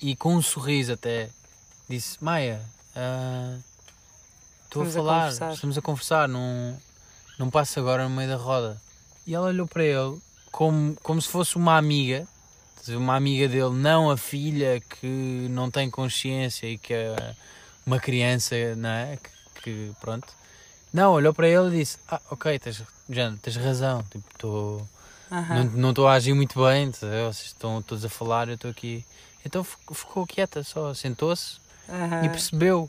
e com um sorriso até. Disse: Maia, ah, estou a a falar, conversar." estamos a conversar, não, não passa agora no meio da roda. E ela olhou para ele como, como se fosse uma amiga, uma amiga dele, não a filha que não tem consciência e que é uma criança, não é? Que, que, pronto. Não, olhou para ele e disse: Ah, ok, tens, já, tens razão, tipo, estou. Aham. Não não estou a agir muito bem, tá vocês estão todos a falar, eu estou aqui. Então fi- ficou quieta só, sentou-se e percebeu.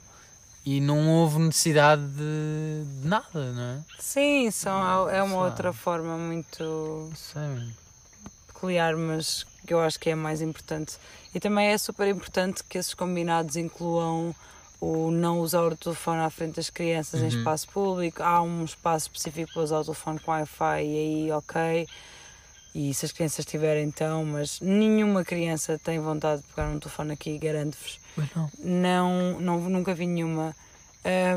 E não houve necessidade de, de nada, não é? Sim, são, é uma Sei outra forma muito sei, peculiar, mas que eu acho que é a mais importante. E também é super importante que esses combinados incluam o não usar o telefone à frente das crianças em Uhum. espaço público. Há um espaço específico para usar o telefone com Wi-Fi e aí, ok. E se as crianças tiverem, então, mas nenhuma criança tem vontade de pegar um telefone aqui, garanto-vos. Mas não. Não, não, nunca vi nenhuma.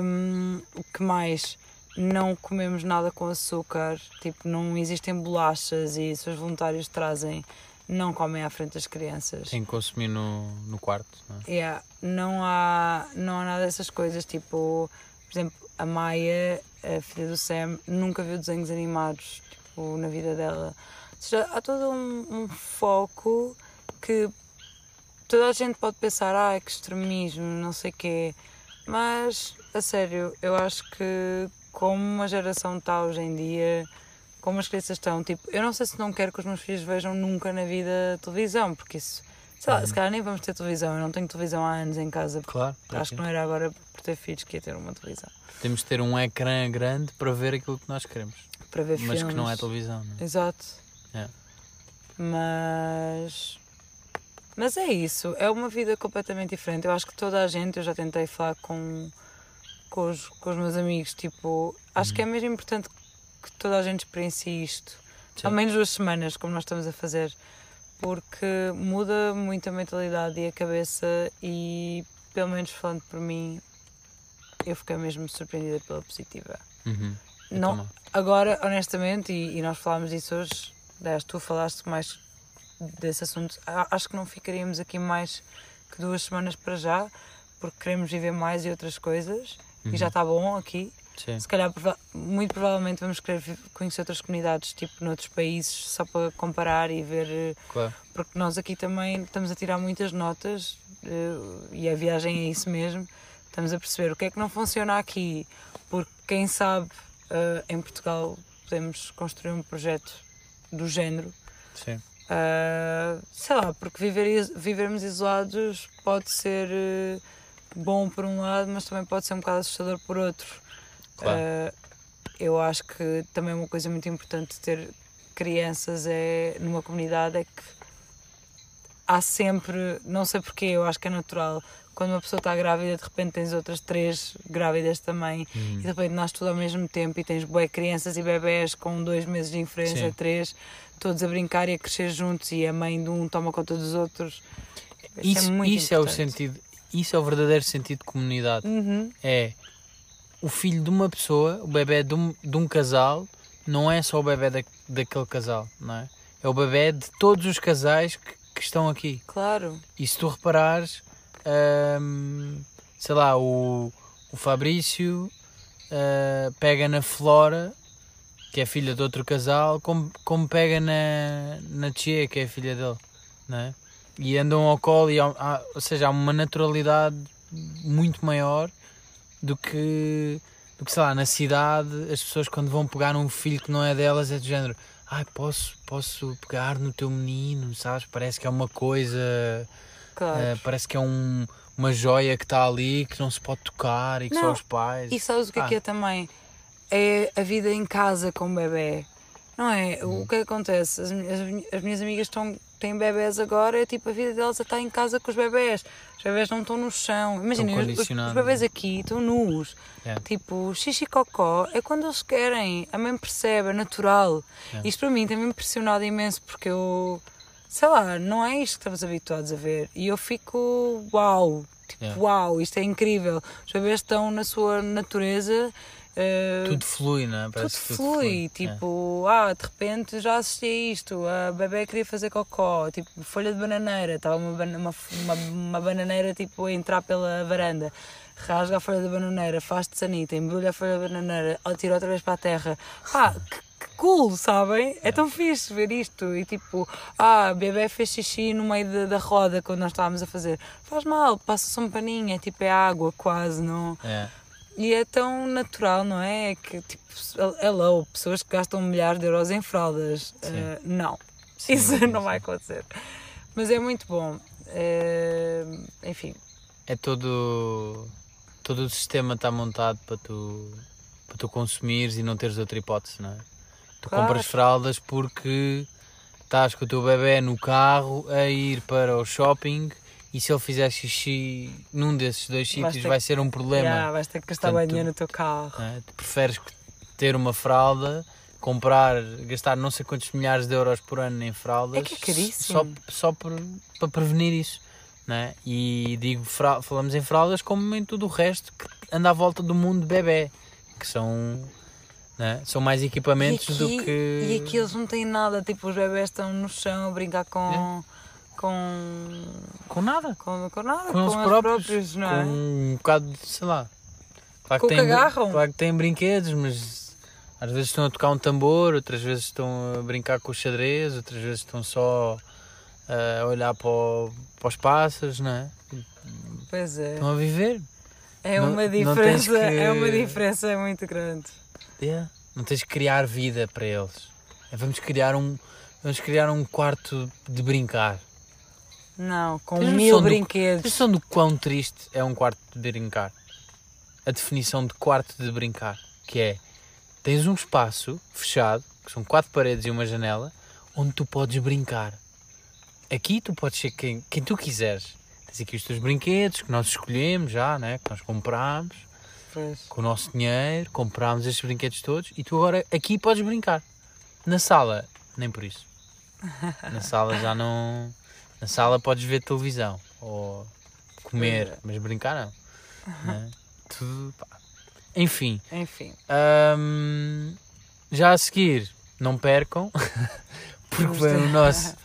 Hum, o que mais? Não comemos nada com açúcar, tipo, não existem bolachas e se os voluntários trazem, não comem à frente das crianças. Tem que consumir no, no quarto, não é? Yeah, não, há, não há nada dessas coisas, tipo, por exemplo, a Maia, a filha do Sam, nunca viu desenhos animados tipo, na vida dela. Seja, há todo um, um foco que toda a gente pode pensar, ah, que extremismo, não sei o quê, mas, a sério, eu acho que como a geração está hoje em dia, como as crianças estão, tipo, eu não sei se não quero que os meus filhos vejam nunca na vida televisão, porque isso, sei lá, se calhar nem vamos ter televisão, eu não tenho televisão há anos em casa, Claro. acho que não era agora por ter filhos que ia ter uma televisão, Temos de ter um ecrã grande para ver aquilo que nós queremos. para ver Mas filmes. que não é televisão, não é? Exato. É. Mas. Mas é isso, é uma vida completamente diferente. Eu acho que toda a gente, eu já tentei falar com, com, os, com os meus amigos, tipo, acho que é mesmo importante que toda a gente experiencie isto. Sim. Ao menos duas semanas, como nós estamos a fazer. Porque muda muito a mentalidade e a cabeça e, pelo menos falando por mim, eu fiquei mesmo surpreendida pela positiva. Uhum. Não, agora, honestamente, e, e nós falámos disso hoje, aliás, tu falaste mais desse assunto, acho que não ficaríamos aqui mais que duas semanas para já, porque queremos viver mais e outras coisas, e já está bom aqui. Sim. Se calhar, muito provavelmente, vamos querer conhecer outras comunidades, tipo, noutros países, só para comparar e ver, eh, Claro. porque nós aqui também estamos a tirar muitas notas, eh, e a viagem é isso mesmo, estamos a perceber o que é que não funciona aqui, porque quem sabe eh, em Portugal podemos construir um projeto do género. Sim. Uh, sei lá, porque viver, vivermos isolados pode ser uh, bom por um lado, mas também pode ser um bocado assustador por outro. Claro. Uh, eu acho que também uma coisa muito importante de ter crianças é numa comunidade é que há sempre, não sei porquê, eu acho que é natural. Quando uma pessoa está grávida, de repente tens outras três grávidas também, Uhum. e de repente nasce tudo ao mesmo tempo e tens bué crianças e bebés com dois meses de diferença, Sim. três, todos a brincar e a crescer juntos e a mãe de um toma conta dos outros. Isso, muito isso é o importante. sentido, isso é o verdadeiro sentido de comunidade. Uhum. É o filho de uma pessoa, o bebê de um, de um casal, não é só o bebê da, daquele casal, não é? É o bebê de todos os casais que, que estão aqui. Claro, E se tu reparares, hum, sei lá, o, o Fabrício ah, pega na Flora, que é filha de outro casal, como, como pega na, na Tchê, que é filha dele, não é? E andam ao colo, e há, há- ou seja, há uma naturalidade muito maior do que, do que, sei lá, na cidade, as pessoas quando vão pegar um filho que não é delas é do género. Ai, posso, posso pegar no teu menino, sabes? Parece que é uma coisa claro. Uh, parece que é um- uma joia que está ali, que não se pode tocar e que só Não, os pais. E sabes o que é Ah. que é também? É a vida em casa com o bebê. Não é? Uhum. O que acontece? As, as as minhas amigas estão, têm bebés agora, é tipo a vida delas está em casa com os bebés. Os bebés não estão no chão. Imaginem, os, os, bebés aqui estão nus. É. Tipo, xixi cocó é quando eles querem. A mãe percebe, é natural. É. Isto para mim tem-me impressionado imenso porque eu, sei lá, não é isto que estamos habituados a ver. E eu fico, uau, tipo, Yeah. uau, isto é incrível. Os bebês estão na sua natureza. Eh, Tudo flui, não é? tudo Parece que tudo flui, É. tipo, ah, de repente já assisti a isto, a bebê queria fazer cocó, tipo, folha de bananeira, estava uma, uma, uma, uma bananeira tipo a entrar pela varanda, rasga a folha da bananeira, faz de sanita, embrulha a folha da bananeira, tira outra vez para a terra. Pá, que, que cool, sabem? É tão fixe ver isto. E tipo, ah, bebê fez xixi no meio da, da roda quando nós estávamos a fazer. Faz mal, passa-se um paninho, é tipo, é água quase, não? É. E é tão natural, não é? É que, tipo, hello, pessoas que gastam milhares de euros em fraldas. Eh, não, Sim, isso não sim. vai acontecer. Mas é muito bom. Eh, enfim, É todo. Todo o sistema está montado para tu, para tu consumires e não teres outra hipótese, não é? Tu Claro. compras fraldas porque estás com o teu bebê no carro a ir para o shopping e se ele fizer xixi num desses dois sítios ter- vai ser um problema. yeah, vais ter que gastar Portanto, dinheiro no teu carro. é? Tu preferes ter uma fralda, comprar, gastar não sei quantos milhares de euros por ano em fraldas É que é caríssimo. só, só por, para prevenir isso. Não é? E digo, fra- falamos em fraldas como em tudo o resto que anda à volta do mundo bebê, que são, é? são mais equipamentos aqui, do que. e aqui eles não têm nada, tipo, os bebés estão no chão a brincar com. Com. Com nada. com, com nada, Com, eles eles próprios, não com é? um bocado de, sei lá. Claro Com o que têm, agarram. claro que têm brinquedos, mas às vezes estão a tocar um tambor, outras vezes estão a brincar com o xadrez, outras vezes estão só a olhar para, o- para os pássaros, não é? Pois é. Estão a viver. É não- uma não diferença, que- é uma diferença muito grande. Yeah. Não tens de criar vida para eles. É, Vamos criar um, vamos criar um quarto de brincar. Não, com Tens mil noção do- brinquedos. Tens noção do quão triste é um quarto de brincar? A definição de quarto de brincar, que é tens um espaço fechado, que são quatro paredes e uma janela, onde tu podes brincar. Aqui tu podes ser quem, quem tu quiseres. Tens aqui os teus brinquedos que nós escolhemos já, né? que nós compramos Pois. com o nosso dinheiro, comprámos estes brinquedos todos e tu agora aqui podes brincar. Na sala, nem por isso. Na sala já não. Na sala podes ver televisão ou comer, é. mas brincar não. Né? Tudo. pá. Enfim, Enfim. hum, já a seguir, não percam, (laughs) porque foi o nosso,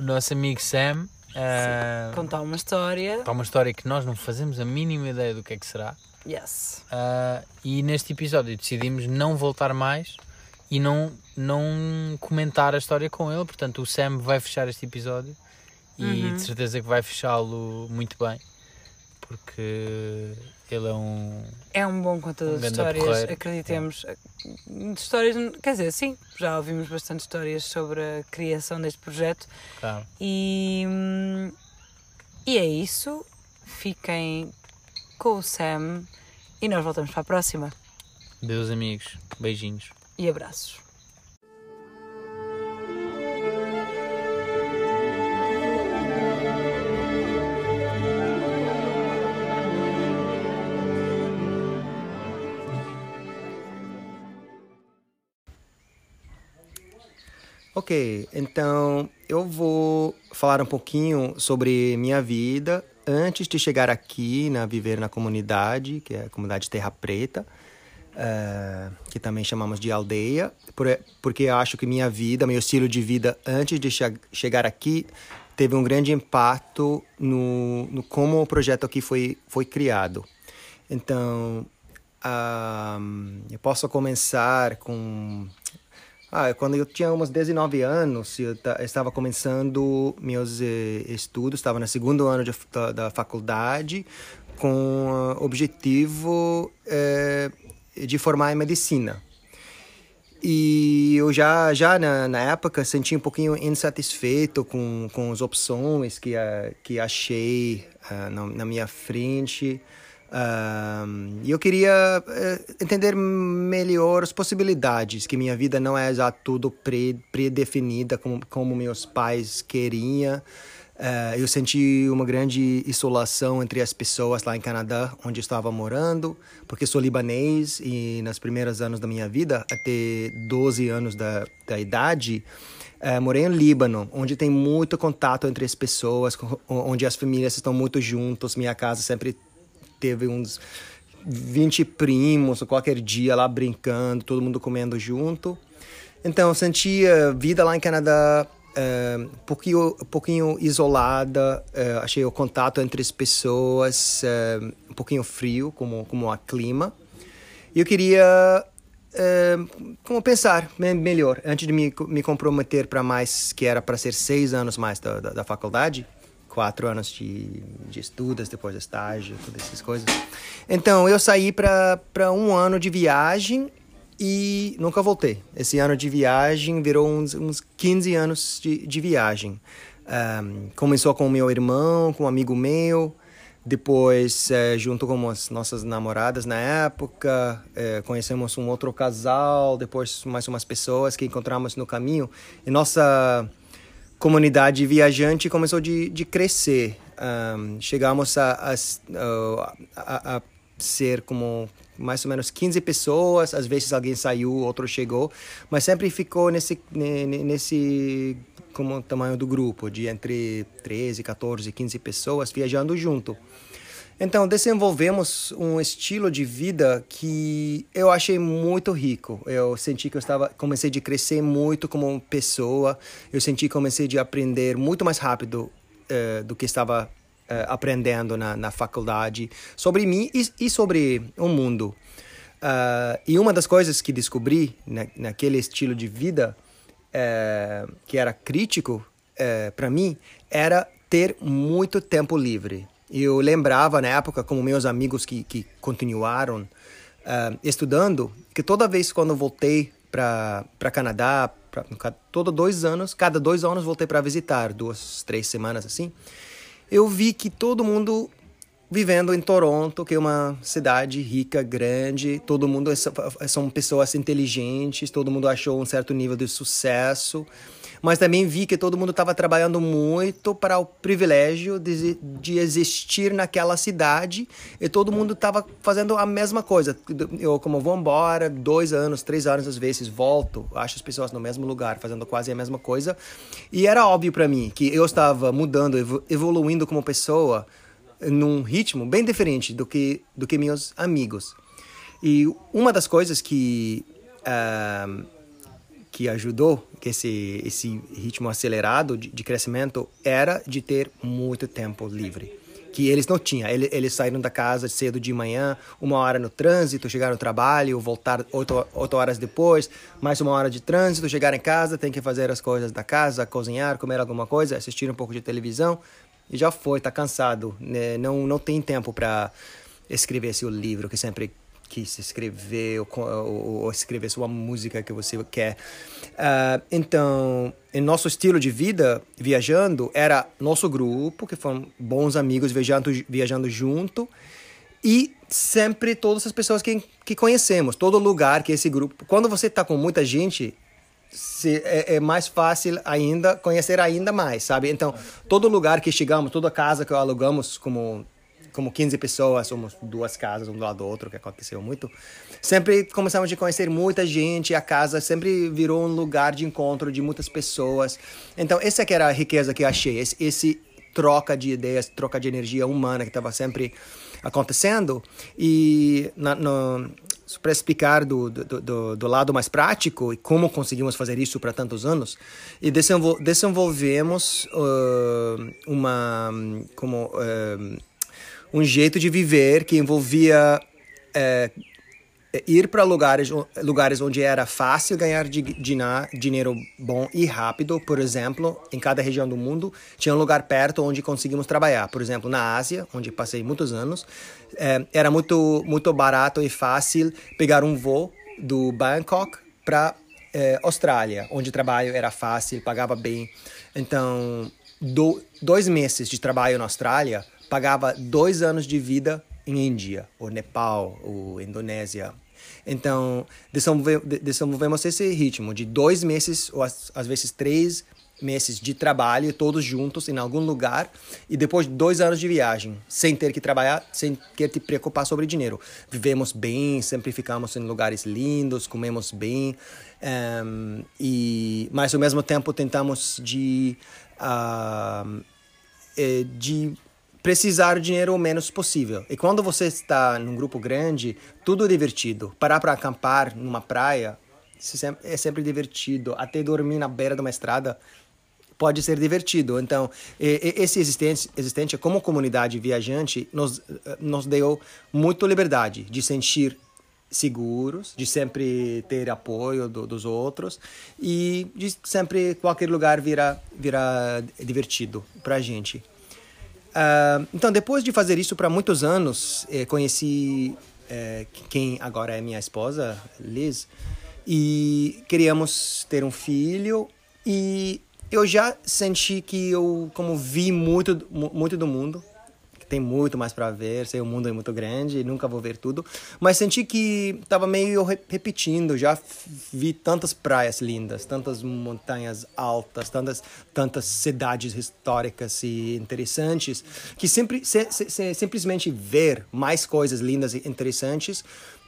o nosso amigo Sam. hum, Contar uma história. Está uma história que nós não fazemos a mínima ideia do que é que será. Yes. Ah, e neste episódio decidimos não voltar mais e não, não comentar a história com ele. Portanto, o Sam vai fechar este episódio e Uhum. de certeza que vai fechá-lo muito bem, porque ele é um. É um bom contador Um de histórias, porreiro. acreditemos. De histórias, quer dizer, sim, já ouvimos bastante histórias sobre a criação deste projeto Claro. e, e é isso. Fiquem com o Sam e nós voltamos para a próxima. Deus, amigos, beijinhos. E abraços. Ok, então eu vou falar um pouquinho sobre minha vida antes de chegar aqui na viver na comunidade, que é a comunidade Terra Preta, eh, que também chamamos de aldeia, por- porque acho que minha vida, meu estilo de vida antes de che- chegar aqui teve um grande impacto no, no como o projeto aqui foi, foi criado. Então, ah, eu posso começar com ah, quando eu tinha uns 19 anos, eu ta- estava começando meus eh, estudos, estava no segundo ano de, da, da faculdade, com o objetivo eh, de formar em medicina. E eu já, já na, na época senti um pouquinho insatisfeito com, com as opções que, ah, que achei ah, na, na minha frente. E eu queria eh, entender melhor as possibilidades, que minha vida não é já tudo pre, predefinida como, como meus pais queriam. Eh, eu senti uma grande isolação entre as pessoas lá em Canadá, onde estava morando, porque sou libanês e nos primeiros anos da minha vida, até 12 anos da, da idade, Uh, morei no Líbano, onde tem muito contato entre as pessoas, onde as famílias estão muito juntos. Minha casa sempre teve uns 20 primos, qualquer dia lá brincando, todo mundo comendo junto. Então, eu sentia vida lá em Canadá um pouquinho, um pouquinho isolada. Uh, achei o contato entre as pessoas uh, um pouquinho frio, como, como o clima. E eu queria como pensar melhor antes de me, me comprometer para mais, que era para ser seis anos mais da, da, da faculdade quatro anos de, de estudos, depois de estágio, todas essas coisas. Então, eu saí para um ano de viagem e nunca voltei. Esse ano de viagem virou uns, uns 15 anos de, de viagem. Um, começou com meu irmão, com um amigo meu, depois, é, junto com as nossas namoradas na época, é, conhecemos um outro casal, depois mais umas pessoas que encontramos no caminho. E nossa comunidade viajante começou de, de crescer. Um, chegamos a, a, a, a, ser como mais ou menos 15 pessoas, às vezes alguém saiu, outro chegou, mas sempre ficou nesse, nesse como tamanho do grupo, de entre 13, 14, 15 pessoas viajando junto. Então, desenvolvemos um estilo de vida que eu achei muito rico. Eu senti que eu estava comecei a crescer muito como pessoa. Eu senti que comecei a aprender muito mais rápido uh, do que estava uh, aprendendo na, na faculdade sobre mim e, e sobre o mundo. Uh, e uma das coisas que descobri na, naquele estilo de vida que era crítico para mim era ter muito tempo livre eu lembrava na época, como meus amigos que, que continuaram uh, estudando, que toda vez quando voltei para Canadá, pra, todo dois anos, cada dois anos voltei para visitar, duas, três semanas assim, eu vi que todo mundo vivendo em Toronto, que é uma cidade rica, grande, todo mundo é, são pessoas inteligentes, todo mundo achou um certo nível de sucesso mas também vi que todo mundo estava trabalhando muito para o privilégio de, de existir naquela cidade e todo mundo estava fazendo a mesma coisa. Eu, como vou embora, dois anos, três anos às vezes, volto, acho as pessoas no mesmo lugar, fazendo quase a mesma coisa. E era óbvio para mim que eu estava mudando, evoluindo como pessoa num ritmo bem diferente do que, do que meus amigos. E uma das coisas que. Uh, que ajudou esse esse ritmo acelerado de, de, crescimento era de ter muito tempo livre. Que eles não tinham. Eles, eles saíram da casa cedo de manhã uma hora no trânsito chegar no trabalho voltar oito, oito horas depois mais uma hora de trânsito chegar em casa tem que fazer as coisas da casa cozinhar comer alguma coisa assistir um pouco de televisão. E já foi tá cansado né? não não tem tempo para escrever esse livro que sempre quis escrever ou, ou, ou, escrever sua música que você quer. Uh, então, em nosso estilo de vida, viajando, era nosso grupo, que foram bons amigos viajando, viajando junto, e sempre todas as pessoas que, que conhecemos, todo lugar que esse grupo. Quando você está com muita gente, se, é, é, mais fácil ainda conhecer ainda mais, sabe? Então, todo lugar que chegamos, toda casa que alugamos como como 15 pessoas, somos duas casas, um do lado do outro, que aconteceu muito. Sempre começamos a conhecer muita gente, a casa sempre virou um lugar de encontro de muitas pessoas. Então, essa que era a riqueza que eu achei, esse, esse troca de ideias, troca de energia humana que estava sempre acontecendo. E para explicar do, do, do, do, lado mais prático e como conseguimos fazer isso para tantos anos, e desenvolvemos uh, uma como uh, um jeito de viver que envolvia é, é ir para lugares, lugares onde era fácil ganhar dinheiro bom e rápido. Por exemplo, em cada região do mundo tinha um lugar perto onde conseguimos trabalhar. Por exemplo, na Ásia, onde passei muitos anos, é, era muito, muito barato e fácil pegar um voo do Bangkok para é, Austrália, onde o trabalho era fácil, pagava bem. Então, do, dois meses de trabalho na Austrália pagava dois anos de vida em Índia, ou Nepal, ou Indonésia. Então, desenvolvemos esse ritmo de dois meses, ou às, vezes três meses de trabalho, todos juntos em algum lugar, e depois de dois anos de viagem, sem ter que trabalhar, sem ter que preocupar sobre dinheiro. Vivemos bem, sempre ficamos em lugares lindos, comemos bem, um, e, mas ao mesmo tempo tentamos de, uh, de precisar dinheiro o menos possível. E quando você está num grupo grande, tudo é divertido. Parar para acampar numa praia é sempre divertido. Até dormir na beira de uma estrada pode ser divertido. Então, esse existente, existente como comunidade viajante nos, nos deu muita liberdade de sentir seguros, de sempre ter apoio do, dos outros e de sempre qualquer lugar virar vira divertido para a gente. Uh, então, depois de fazer isso para muitos anos, eh, conheci eh, quem agora é minha esposa, Liz, e queríamos ter um filho. E eu já senti que eu, como vi muito, muito do mundo, tem muito mais para ver, sei o mundo é muito grande, nunca vou ver tudo, mas senti que estava meio repetindo, já vi tantas praias lindas, tantas montanhas altas, tantas tantas cidades históricas e interessantes, que sempre se, se, simplesmente ver mais coisas lindas e interessantes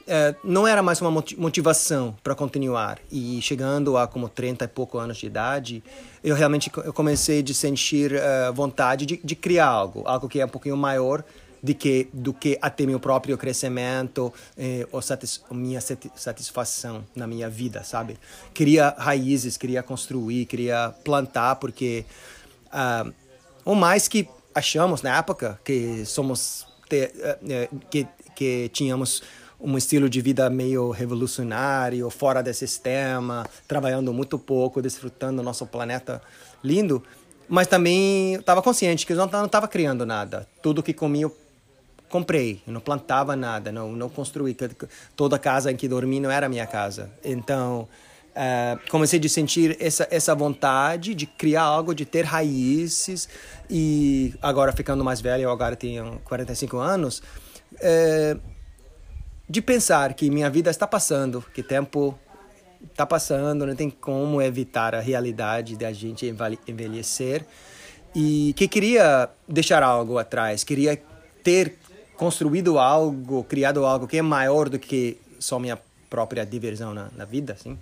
é, não era mais uma motivação para continuar. E chegando a como 30 e pouco anos de idade, eu realmente eu comecei a sentir uh, vontade de, de, criar algo, algo que é um pouquinho maior do que, do que até meu próprio crescimento eh, ou satis, minha satisfação na minha vida, sabe? Queria raízes, queria construir, queria plantar, porque uh, o mais que achamos na época que somos te, uh, que, que tínhamos um estilo de vida meio revolucionário, fora desse sistema, trabalhando muito pouco, desfrutando do nosso planeta lindo, mas também estava consciente que eu não estava criando nada. Tudo que comia eu comprei, eu não plantava nada, não, não construí. Toda casa em que dormi não era minha casa. Então, uh, comecei a sentir essa, essa vontade de criar algo, de ter raízes. E agora, ficando mais velho, eu agora tenho 45 anos, uh, de pensar que minha vida está passando, que tempo está passando, não tem como evitar a realidade da gente envelhecer e que queria deixar algo atrás, queria ter construído algo, criado algo que é maior do que só minha própria diversão na, na vida, assim.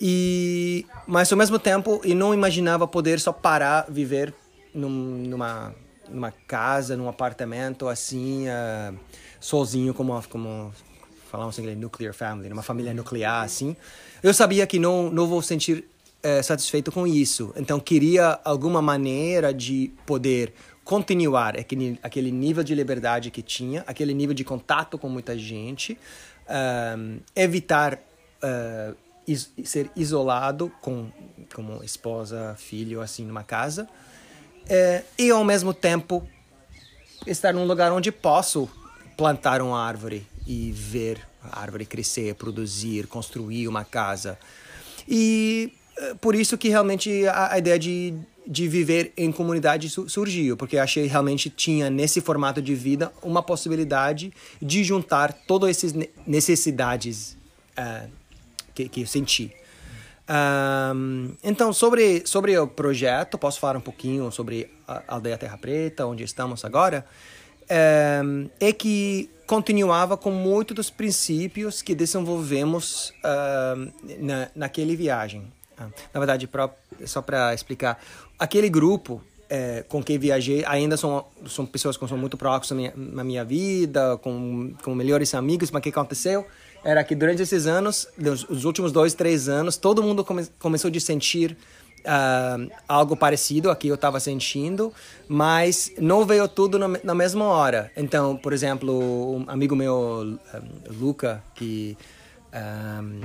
E mas ao mesmo tempo eu não imaginava poder só parar viver num, numa numa casa, num apartamento assim. Uh, sozinho, como, como falamos em inglês, nuclear family, numa família nuclear, assim, eu sabia que não, não vou sentir é, satisfeito com isso. Então, queria alguma maneira de poder continuar aquele, aquele nível de liberdade que tinha, aquele nível de contato com muita gente, um, evitar uh, is, ser isolado com como esposa, filho, assim, numa casa, uh, e ao mesmo tempo estar num lugar onde posso plantar uma árvore e ver a árvore crescer, produzir, construir uma casa. E eh, por isso que realmente a, a ideia de, de viver em comunidade surgiu, porque achei realmente tinha nesse formato de vida uma possibilidade de juntar todas essas necessidades uh, que, que eu senti. Um, então, sobre, sobre o projeto, posso falar um pouquinho sobre a Aldeia Terra Preta, onde estamos agora é, é que continuava com muitos dos princípios que desenvolvemos uh, na, naquele viagem. Ah, na verdade, pra, só para explicar, aquele grupo é, com quem viajei ainda são, são pessoas que são muito próximas na minha, na minha vida, com, com melhores amigos, mas o que aconteceu era que durante esses anos, os últimos dois, três anos, todo mundo come, começou a sentir uh, algo parecido a que eu estava sentindo, mas não veio tudo na, na, mesma hora. Então, por exemplo, um amigo meu, um, Luca, que um,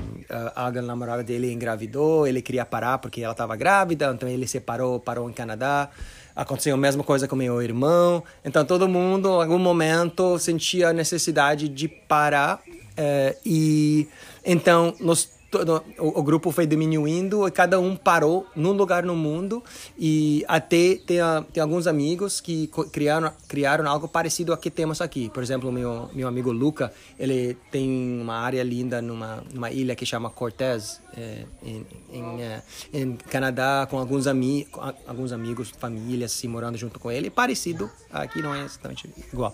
a, a namorada dele engravidou, ele queria parar porque ela estava grávida, então ele separou, parou em Canadá. Aconteceu a mesma coisa com meu irmão. Então todo mundo, em algum momento, sentia a necessidade de parar. Uh, e então nós todo, o, o, grupo foi diminuindo e cada um parou num lugar no mundo e até tem, tem alguns amigos que criaram, criaram algo parecido ao que temos aqui. Por exemplo, meu meu amigo Luca, ele tem uma área linda numa, numa ilha que chama Cortez, é, em, em, é, em, Canadá, com alguns, ami alguns amigos, famílias, assim, morando junto com ele. Parecido, aqui não é exatamente igual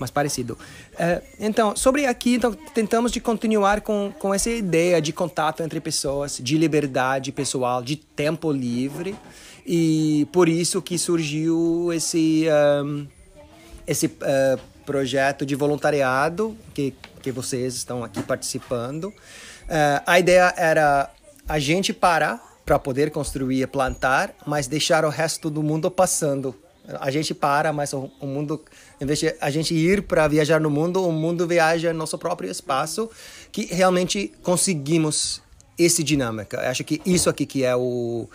mas parecido. É, então, sobre aqui, então, tentamos de continuar com, com essa ideia de contato entre pessoas, de liberdade pessoal, de tempo livre, e por isso que surgiu esse, um, esse uh, projeto de voluntariado que, que vocês estão aqui participando. Uh, a ideia era a gente parar para poder construir e plantar, mas deixar o resto do mundo passando a gente para, mas o, o mundo, em vez de a gente ir para viajar no mundo, o mundo viaja no nosso próprio espaço, que realmente conseguimos esse dinâmica. Eu acho que isso aqui que é o,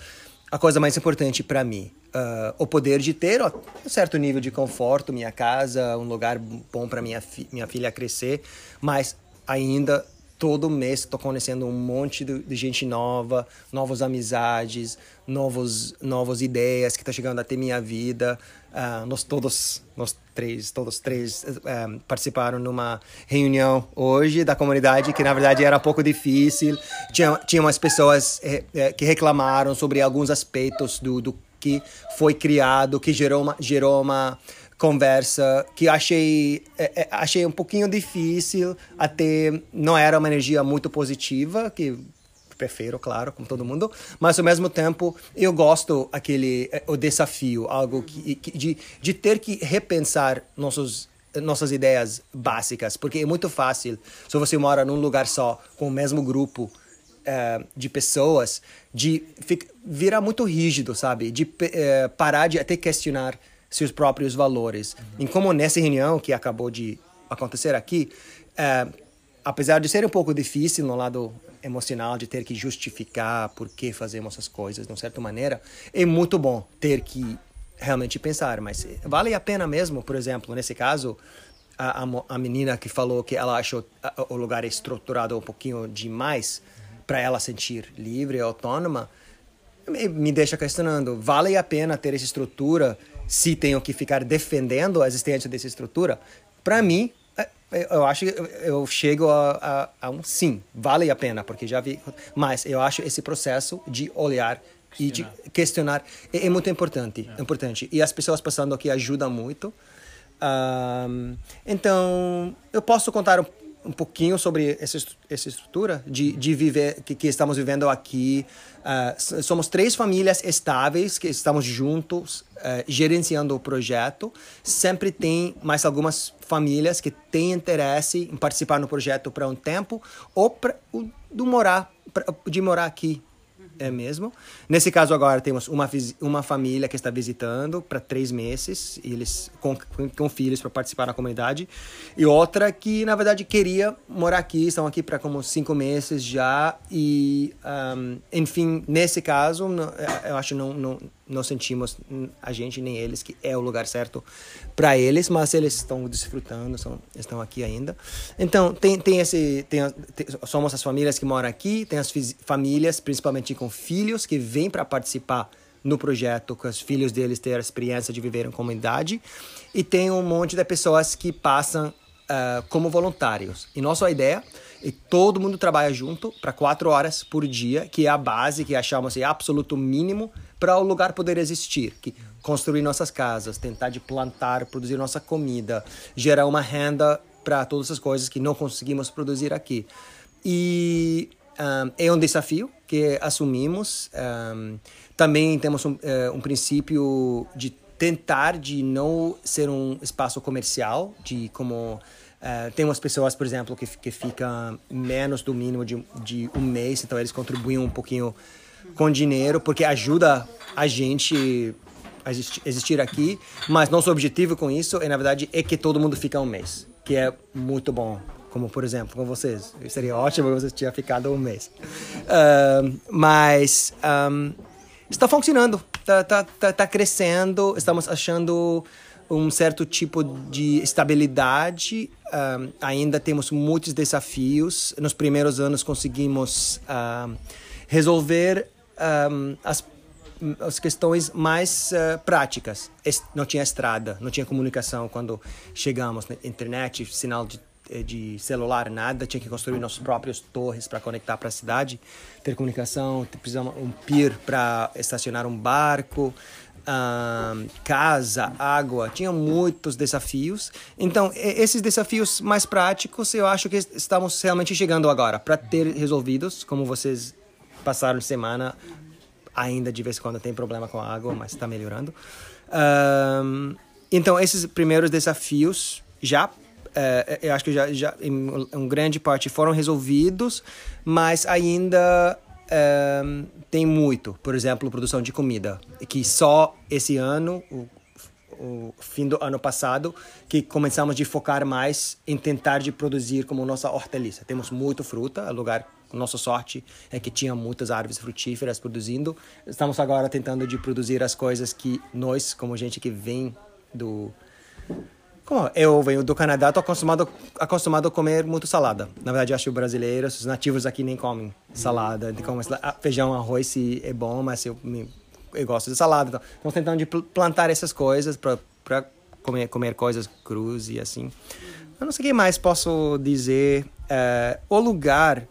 a coisa mais importante para mim. Uh, o poder de ter um certo nível de conforto, minha casa, um lugar bom para minha, fi minha filha crescer, mas ainda todo mês estou conhecendo um monte de, de, gente nova, novas amizades, novos, novas ideias que estão tá chegando até minha vida. Uh, nós todos, nós três, todos três uh, participaram numa reunião hoje da comunidade que na verdade era um pouco difícil. Tinha, tinha umas pessoas eh, que reclamaram sobre alguns aspectos do, do que foi criado, que gerou uma, gerou uma conversa que achei é, é, achei um pouquinho difícil até não era uma energia muito positiva que prefiro claro como todo mundo mas ao mesmo tempo eu gosto aquele é, o desafio algo que, que de, de ter que repensar nossos nossas ideias básicas porque é muito fácil se você mora num lugar só com o mesmo grupo é, de pessoas de virar muito rígido sabe? De parar de até questionar seus próprios valores. Uhum. E como nessa reunião que acabou de acontecer aqui, é, apesar de ser um pouco difícil no lado emocional, de ter que justificar por que fazemos essas coisas de uma certa maneira, é muito bom ter que realmente pensar. Mas vale a pena mesmo, por exemplo, nesse caso, a, a, a menina que falou que ela achou o lugar estruturado um pouquinho demais para ela sentir livre e autônoma, me deixa questionando, vale a pena ter essa estrutura se tenho que ficar defendendo a existência dessa estrutura, para mim, é, é, eu acho que eu chego a, a, a, um sim, vale a pena, porque já vi. Mas eu acho esse processo de olhar questionar. e de questionar é, é muito importante, é. importante. E as pessoas passando aqui ajudam muito. Um, então, eu posso contar um um pouquinho sobre essa, essa estrutura de, de viver que, que estamos vivendo aqui. Uh, somos três famílias estáveis que estamos juntos uh, gerenciando o projeto. Sempre tem mais algumas famílias que têm interesse em participar no projeto para um tempo ou pra, do morar, pra, de morar aqui é mesmo. Nesse caso agora temos uma, uma família que está visitando para três meses, e eles com, com filhos para participar da comunidade, e outra que na verdade queria morar aqui, estão aqui para como cinco meses já, e um, enfim, nesse caso eu acho não, não não sentimos a gente nem eles que é o lugar certo para eles, mas eles estão desfrutando, são, estão aqui ainda. Então tem tem esse tem, tem, somos as famílias que moram aqui, tem as famílias principalmente com filhos que vêm para participar no projeto, com os filhos deles ter a experiência de viver em comunidade e tem um monte de pessoas que passam uh, como voluntários. E nossa ideia e todo mundo trabalha junto para quatro horas por dia, que é a base que achamos é absoluto mínimo para o lugar poder existir, que construir nossas casas, tentar de plantar, produzir nossa comida, gerar uma renda para todas as coisas que não conseguimos produzir aqui. E um, é um desafio que assumimos. Um, também temos um, uh, um princípio de tentar de não ser um espaço comercial, de como Uh, tem umas pessoas, por exemplo, que, que ficam menos do mínimo de, de um mês, então eles contribuem um pouquinho com dinheiro, porque ajuda a gente a existir aqui, mas nosso objetivo com isso é, na verdade, é que todo mundo fique um mês, que é muito bom. Como, por exemplo, com vocês. Seria ótimo se você tivesse ficado um mês. Uh, mas um, está funcionando, está tá, tá, tá crescendo, estamos achando um certo tipo de estabilidade. Um, ainda temos muitos desafios. Nos primeiros anos conseguimos um, resolver um, as, as questões mais uh, práticas. Não tinha estrada, não tinha comunicação quando chegamos, né? internet, sinal de eh, de celular, nada, tinha que construir nossos próprios torres para conectar para a cidade, ter comunicação, precisamos um pier para estacionar um barco, casa, água, tinha muitos desafios. Então, esses desafios mais práticos, eu acho que estamos realmente chegando agora para ter resolvidos, como vocês passaram semana, ainda de vez em quando tem problema com a água, mas está melhorando. então, esses primeiros desafios já é, eu acho que já, já em, em grande parte foram resolvidos, mas ainda é, tem muito. Por exemplo, produção de comida, que só esse ano, o, o fim do ano passado, que começamos a focar mais em tentar de produzir como nossa hortaliça. Temos muito fruta, lugar nossa sorte é que tinha muitas árvores frutíferas produzindo. Estamos agora tentando de produzir as coisas que nós, como gente que vem do como eu venho do Canadá, tô acostumado, acostumado a comer muito salada. Na verdade, acho que os brasileiros, os nativos aqui nem comem salada. Comem feijão, arroz é bom, mas eu, eu gosto de salada. Então, estamos tentando de plantar essas coisas para comer, comer coisas cruas e assim. Eu não sei o que mais posso dizer. Uh, o lugar...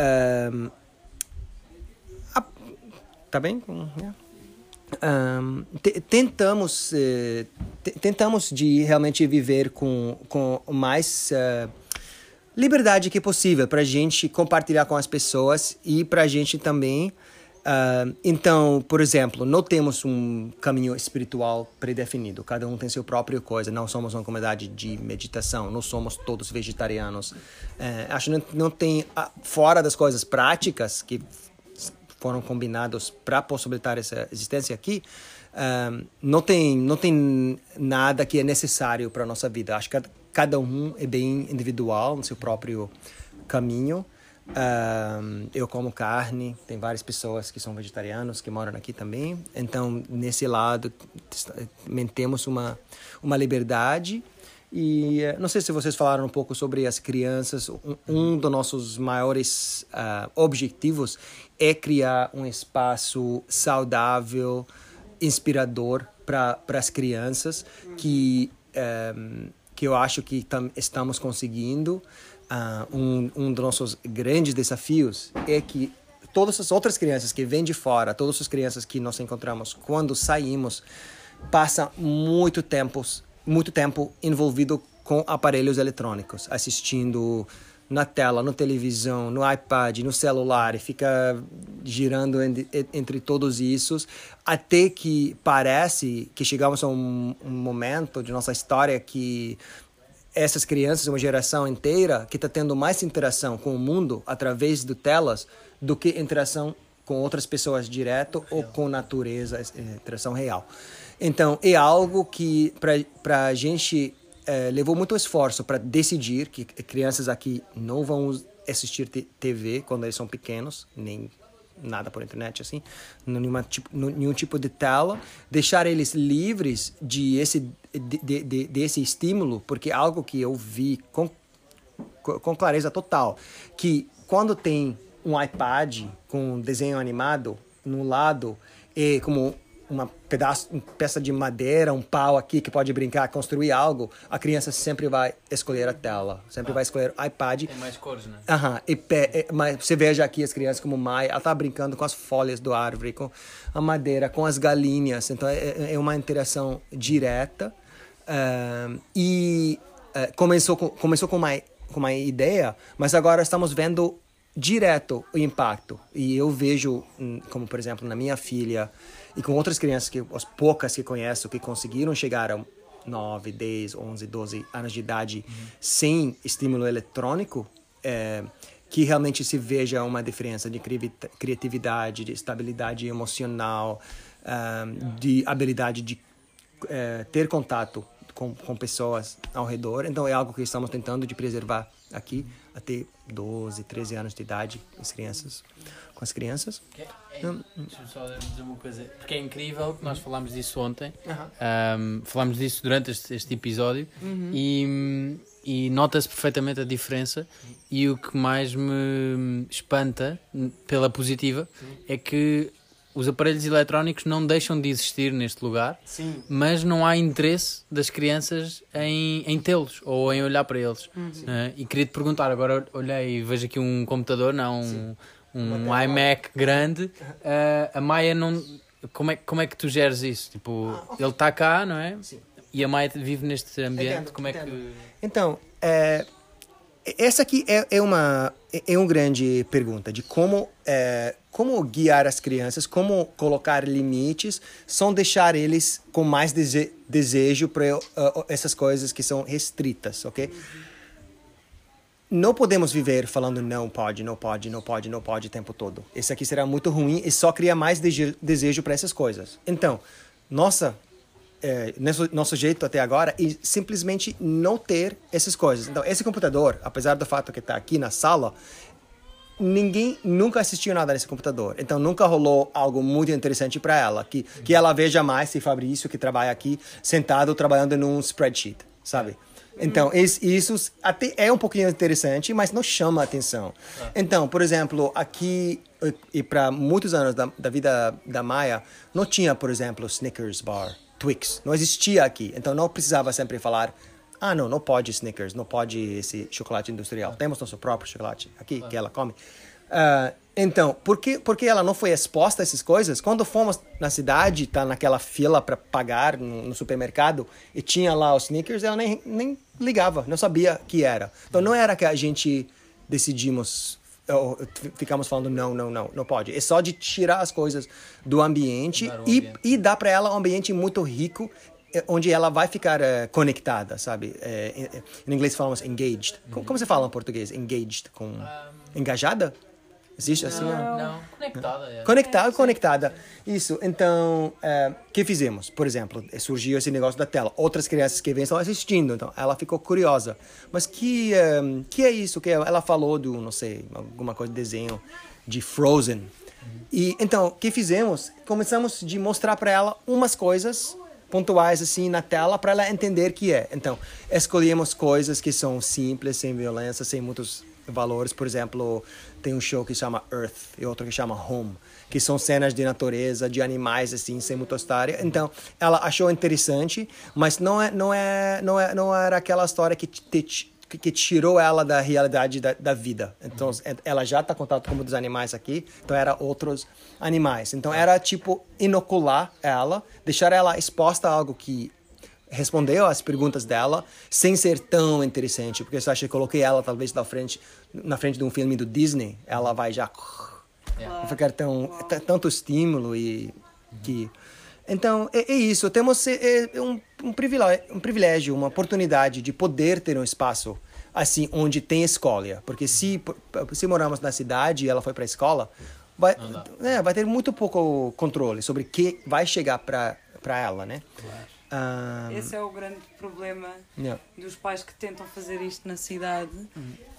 Uh, tá bem? Um, tentamos uh, tentamos de realmente viver com com mais uh, liberdade que possível para a gente compartilhar com as pessoas e para a gente também uh, então por exemplo não temos um caminho espiritual predefinido cada um tem seu próprio coisa não somos uma comunidade de meditação não somos todos vegetarianos eh, acho que não, tem fora das coisas práticas que foram combinados para possibilitar essa existência aqui, um, não tem não tem nada que é necessário para nossa vida. Acho que cada um é bem individual no seu próprio caminho. Eu como carne, tem várias pessoas que são vegetarianos que moram aqui também. Então, nesse lado, mantemos uma, uma liberdade. E não sei se vocês falaram um pouco sobre as crianças. Um, um dos nossos maiores uh, objetivos é criar um espaço saudável, inspirador para as crianças, que, um, ehm, que eu acho que tam, estamos conseguindo. Uh, um, um dos nossos grandes desafios é que todas as outras crianças que vêm de fora, todas as crianças que nós encontramos quando saímos, passam muito tempo, muito tempo envolvido com aparelhos eletrônicos, assistindo na tela, na televisão, no iPad, no celular, e fica girando entre, entre todos isso, até que parece que chegamos a um, um momento de nossa história que essas crianças, uma geração inteira, que está tendo mais interação com o mundo através de telas do que interação com outras pessoas direto ou com natureza, é, interação real. Então, é algo que para a gente é, levou muito esforço para decidir que crianças aqui não vão assistir TV quando eles são pequenos, nem nada por internet assim, nenhuma tipo, nenhum tipo de tela, deixar eles livres de esse de, de, desse estímulo, porque é algo que eu vi com com clareza total, que quando tem um iPad com desenho animado no lado e como uma pedaço, uma peça de madeira, um pau aqui que pode brincar, construir algo, a criança sempre vai escolher a tela, sempre ah. vai escolher o iPad. Tem mais cores, né? Aham, e, mas você veja aqui as crianças como Mai, ela tá brincando com as folhas do árvore, com a madeira, com as galinhas, então é, é uma interação direta uh, e uh, começou com, começou com uma, com uma ideia, mas agora estamos vendo direto o impacto e eu vejo, hum, como por exemplo na minha filha, e com outras crianças, que as poucas que conheço, que conseguiram chegar a 9, 10, 11, 12 anos de idade uhum. sem estímulo eletrônico, é, que realmente se veja uma diferença de criatividade, de estabilidade emocional, um, de habilidade de é, ter contato com, com pessoas ao redor. Então é algo que estamos tentando de preservar aqui até 12, 13 anos de idade as crianças com as crianças. É, é, deixa-me só dizer uma coisa, porque é incrível que nós falámos disso ontem, Uhum. um, falámos disso durante este, este episódio e, e nota-se perfeitamente a diferença. E o que mais me espanta, pela positiva, é que os aparelhos eletrónicos não deixam de existir neste lugar, Sim. mas não há interesse das crianças em, em tê-los ou em olhar para eles. né? e queria te perguntar, agora olhei e vejo aqui um computador, não um, um iMac grande. Ah, a Maia não. Como é, como é que tu geres isso? Tipo, ele está cá, não é? Sim. E a Maia vive neste ambiente. Entendo, como é entendo. que. Então, é, essa aqui é, é uma é uma grande pergunta de como é, como guiar as crianças, como colocar limites, sem deixar eles com mais dese, desejo para essas coisas que são restritas, ok? Não podemos viver falando não pode, não pode, não pode, não pode o tempo todo. Isso aqui será muito ruim e só cria mais dege- desejo para essas coisas. Então, nossa é, nosso, nosso jeito até agora é simplesmente não ter essas coisas. Então, esse computador, apesar do fato que está aqui na sala, ninguém nunca assistiu nada nesse computador. Então, nunca rolou algo muito interessante para ela. Que, que ela veja mais se Fabrício, que trabalha aqui, sentado trabalhando num spreadsheet, sabe? Então, es- isso até é um pouquinho interessante, mas não chama a atenção. Então, por exemplo, aqui e- e para muitos anos da, da vida da Maia, não tinha, por exemplo, Snickers bar, Twix. Não existia aqui. Então, não precisava sempre falar ah, não, não pode Snickers, não pode esse chocolate industrial. Temos nosso próprio chocolate aqui, que ela come. Ah, então, por que, por que ela não foi exposta a essas coisas? Quando fomos na cidade, tá naquela fila para pagar no, no supermercado e tinha lá os Snickers, ela nem, nem ligava, não sabia que era. Então, não era que a gente decidimos ou f- ficamos falando não, não, não, não pode. É só de tirar as coisas do ambiente um e, ambiente. e dar para ela um ambiente muito rico eh, onde ela vai ficar eh, conectada, sabe? Eh, em, em inglês falamos engaged. Como, como você fala em português? Engaged com engajada? Existe assim? Não, não. Conectada. É. Conectada, conectada. Isso. Então, o que fizemos? Por exemplo, surgiu esse negócio da tela. Outras crianças que vêm estão assistindo. Então, ela ficou curiosa. Mas que, eh, que é isso? Que ela falou do, não sei, alguma coisa de desenho de Frozen. E então, o que fizemos? Começamos de mostrar para ela umas coisas pontuais assim na tela para ela entender que é. Então, escolhemos coisas que são simples, sem violência, sem muitos valores. Por exemplo, tem um show que chama Earth e outro que chama Home, que são cenas de natureza, de animais assim, sem muita história. Então, ela achou interessante, mas não é não é não é não era aquela história que te, que- que tirou ela da realidade da, da vida. Então, é- ela já está contato como dos animais aqui, então era outros animais. Então, era tipo inocular ela, deixar ela exposta a algo que respondeu às perguntas dela sem ser tão interessante, porque se eu acho que coloquei ela talvez na frente na frente de um filme do Disney, ela vai já vai ficar tão tanto estímulo e que então é, é isso. Temos é, é um, um privilégio um privilégio uma oportunidade de poder ter um espaço assim onde tem escola porque se se moramos na cidade e ela foi para a escola vai é, vai ter muito pouco controle sobre o que vai chegar para para ela né? Ah, Esse é o grande problema yeah. dos pais que tentam fazer isto na cidade.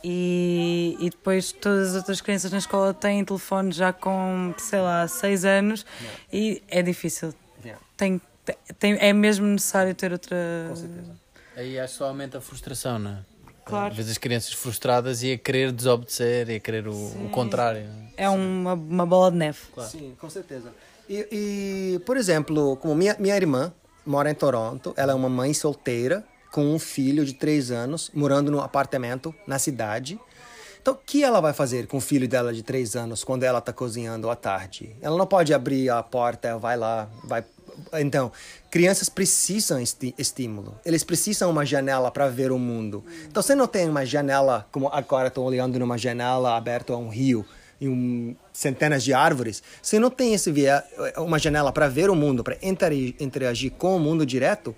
E, e depois todas as outras crianças na escola têm telefone já com, sei lá, 6 anos. E é difícil. Tem, tem, é mesmo necessário ter outra. Aí acho que só aumenta a frustração, não é? Claro. Vês as crianças frustradas e a querer desobedecer e a querer o, o contrário. É uma, uma bola de neve. Sim, com certeza. E, e, por exemplo, como minha, minha irmã mora em Toronto, ela é uma mãe solteira com um filho de três anos, morando num apartamento na cidade. Então, o que ela vai fazer com o filho dela de três anos quando ela está cozinhando à tarde? Ela não pode abrir a porta, vai lá, vai. Então, crianças precisam esti estímulo. Eles precisam uma janela para ver o mundo. Então, você não tem uma janela como agora estou olhando numa janela aberta a um rio e um, centenas de árvores. Você não tem esse via, uma janela para ver o mundo, para interagir com o mundo direto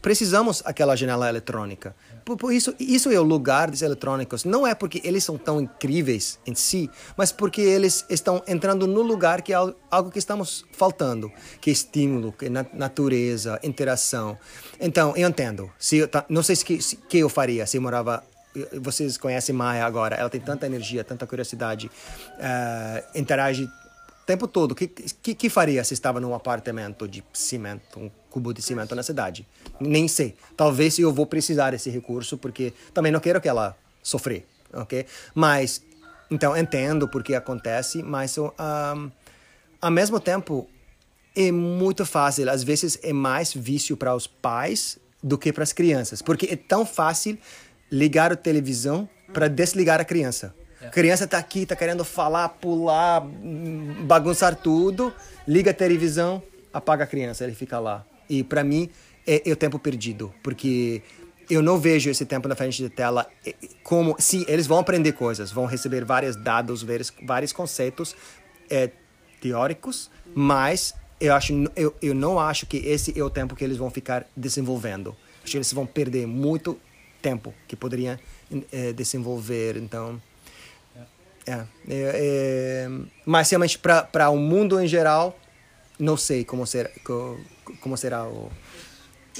precisamos aquela janela eletrônica. Por, por, isso, isso é o lugar dos eletrônicos. Não é porque eles são tão incríveis em si, mas porque eles estão entrando no lugar que é algo que estamos faltando, que é estímulo, que é natureza, interação. Então, eu entendo. Se eu, não sei o que, que eu faria se eu morava vocês conhecem Maia agora, ela tem tanta energia, tanta curiosidade, uh, interage o tempo todo. O que, que, que, faria se estava num apartamento de cimento, um cubo de cimento na cidade? Nem sei. Talvez eu vou precisar desse recurso, porque também não quero que ela sofrer, ok? Mas, então, entendo porque acontece, mas um, ao mesmo tempo é muito fácil. Às vezes é mais vício para os pais do que para as crianças, porque é tão fácil ligar a televisão para desligar a criança. A é. criança está aqui, está querendo falar, pular, bagunçar tudo, liga a televisão, apaga a criança, ele fica lá. E para mim é, é, o tempo perdido, porque eu não vejo esse tempo na frente da tela é, como sim, eles vão aprender coisas, vão receber vários dados, vários, vários conceitos é, teóricos, mas eu acho eu, eu não acho que esse é o tempo que eles vão ficar desenvolvendo. Acho que eles vão perder muito tempo que poderia é, desenvolver. Então, é, é, é mas realmente para o mundo em geral, não sei como será, como será o,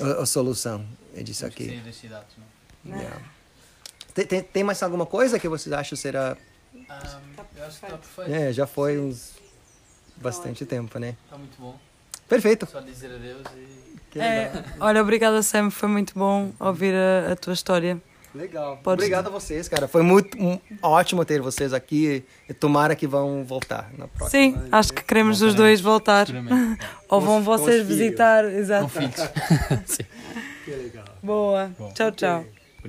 a, a solução disso aqui. Yeah. Tem, tem, tem, mais alguma coisa que vocês acham será? Um, eu acho que está perfeito. É, já foi uns bastante tempo, né? Está muito bom. Perfeito. Só dizer adeus e é, olha, obrigada Sam, foi muito bom ouvir a, a tua história. Legal. Podes... Obrigado a vocês, cara. Foi muito um, ótimo ter vocês aqui. E tomara que vão voltar na próxima. Sim, acho que queremos os dois voltar. (laughs) Ou vão vocês visitar. Exato. Com filhos. (laughs) Sim. Que legal. Boa. Bom. Tchau, tchau.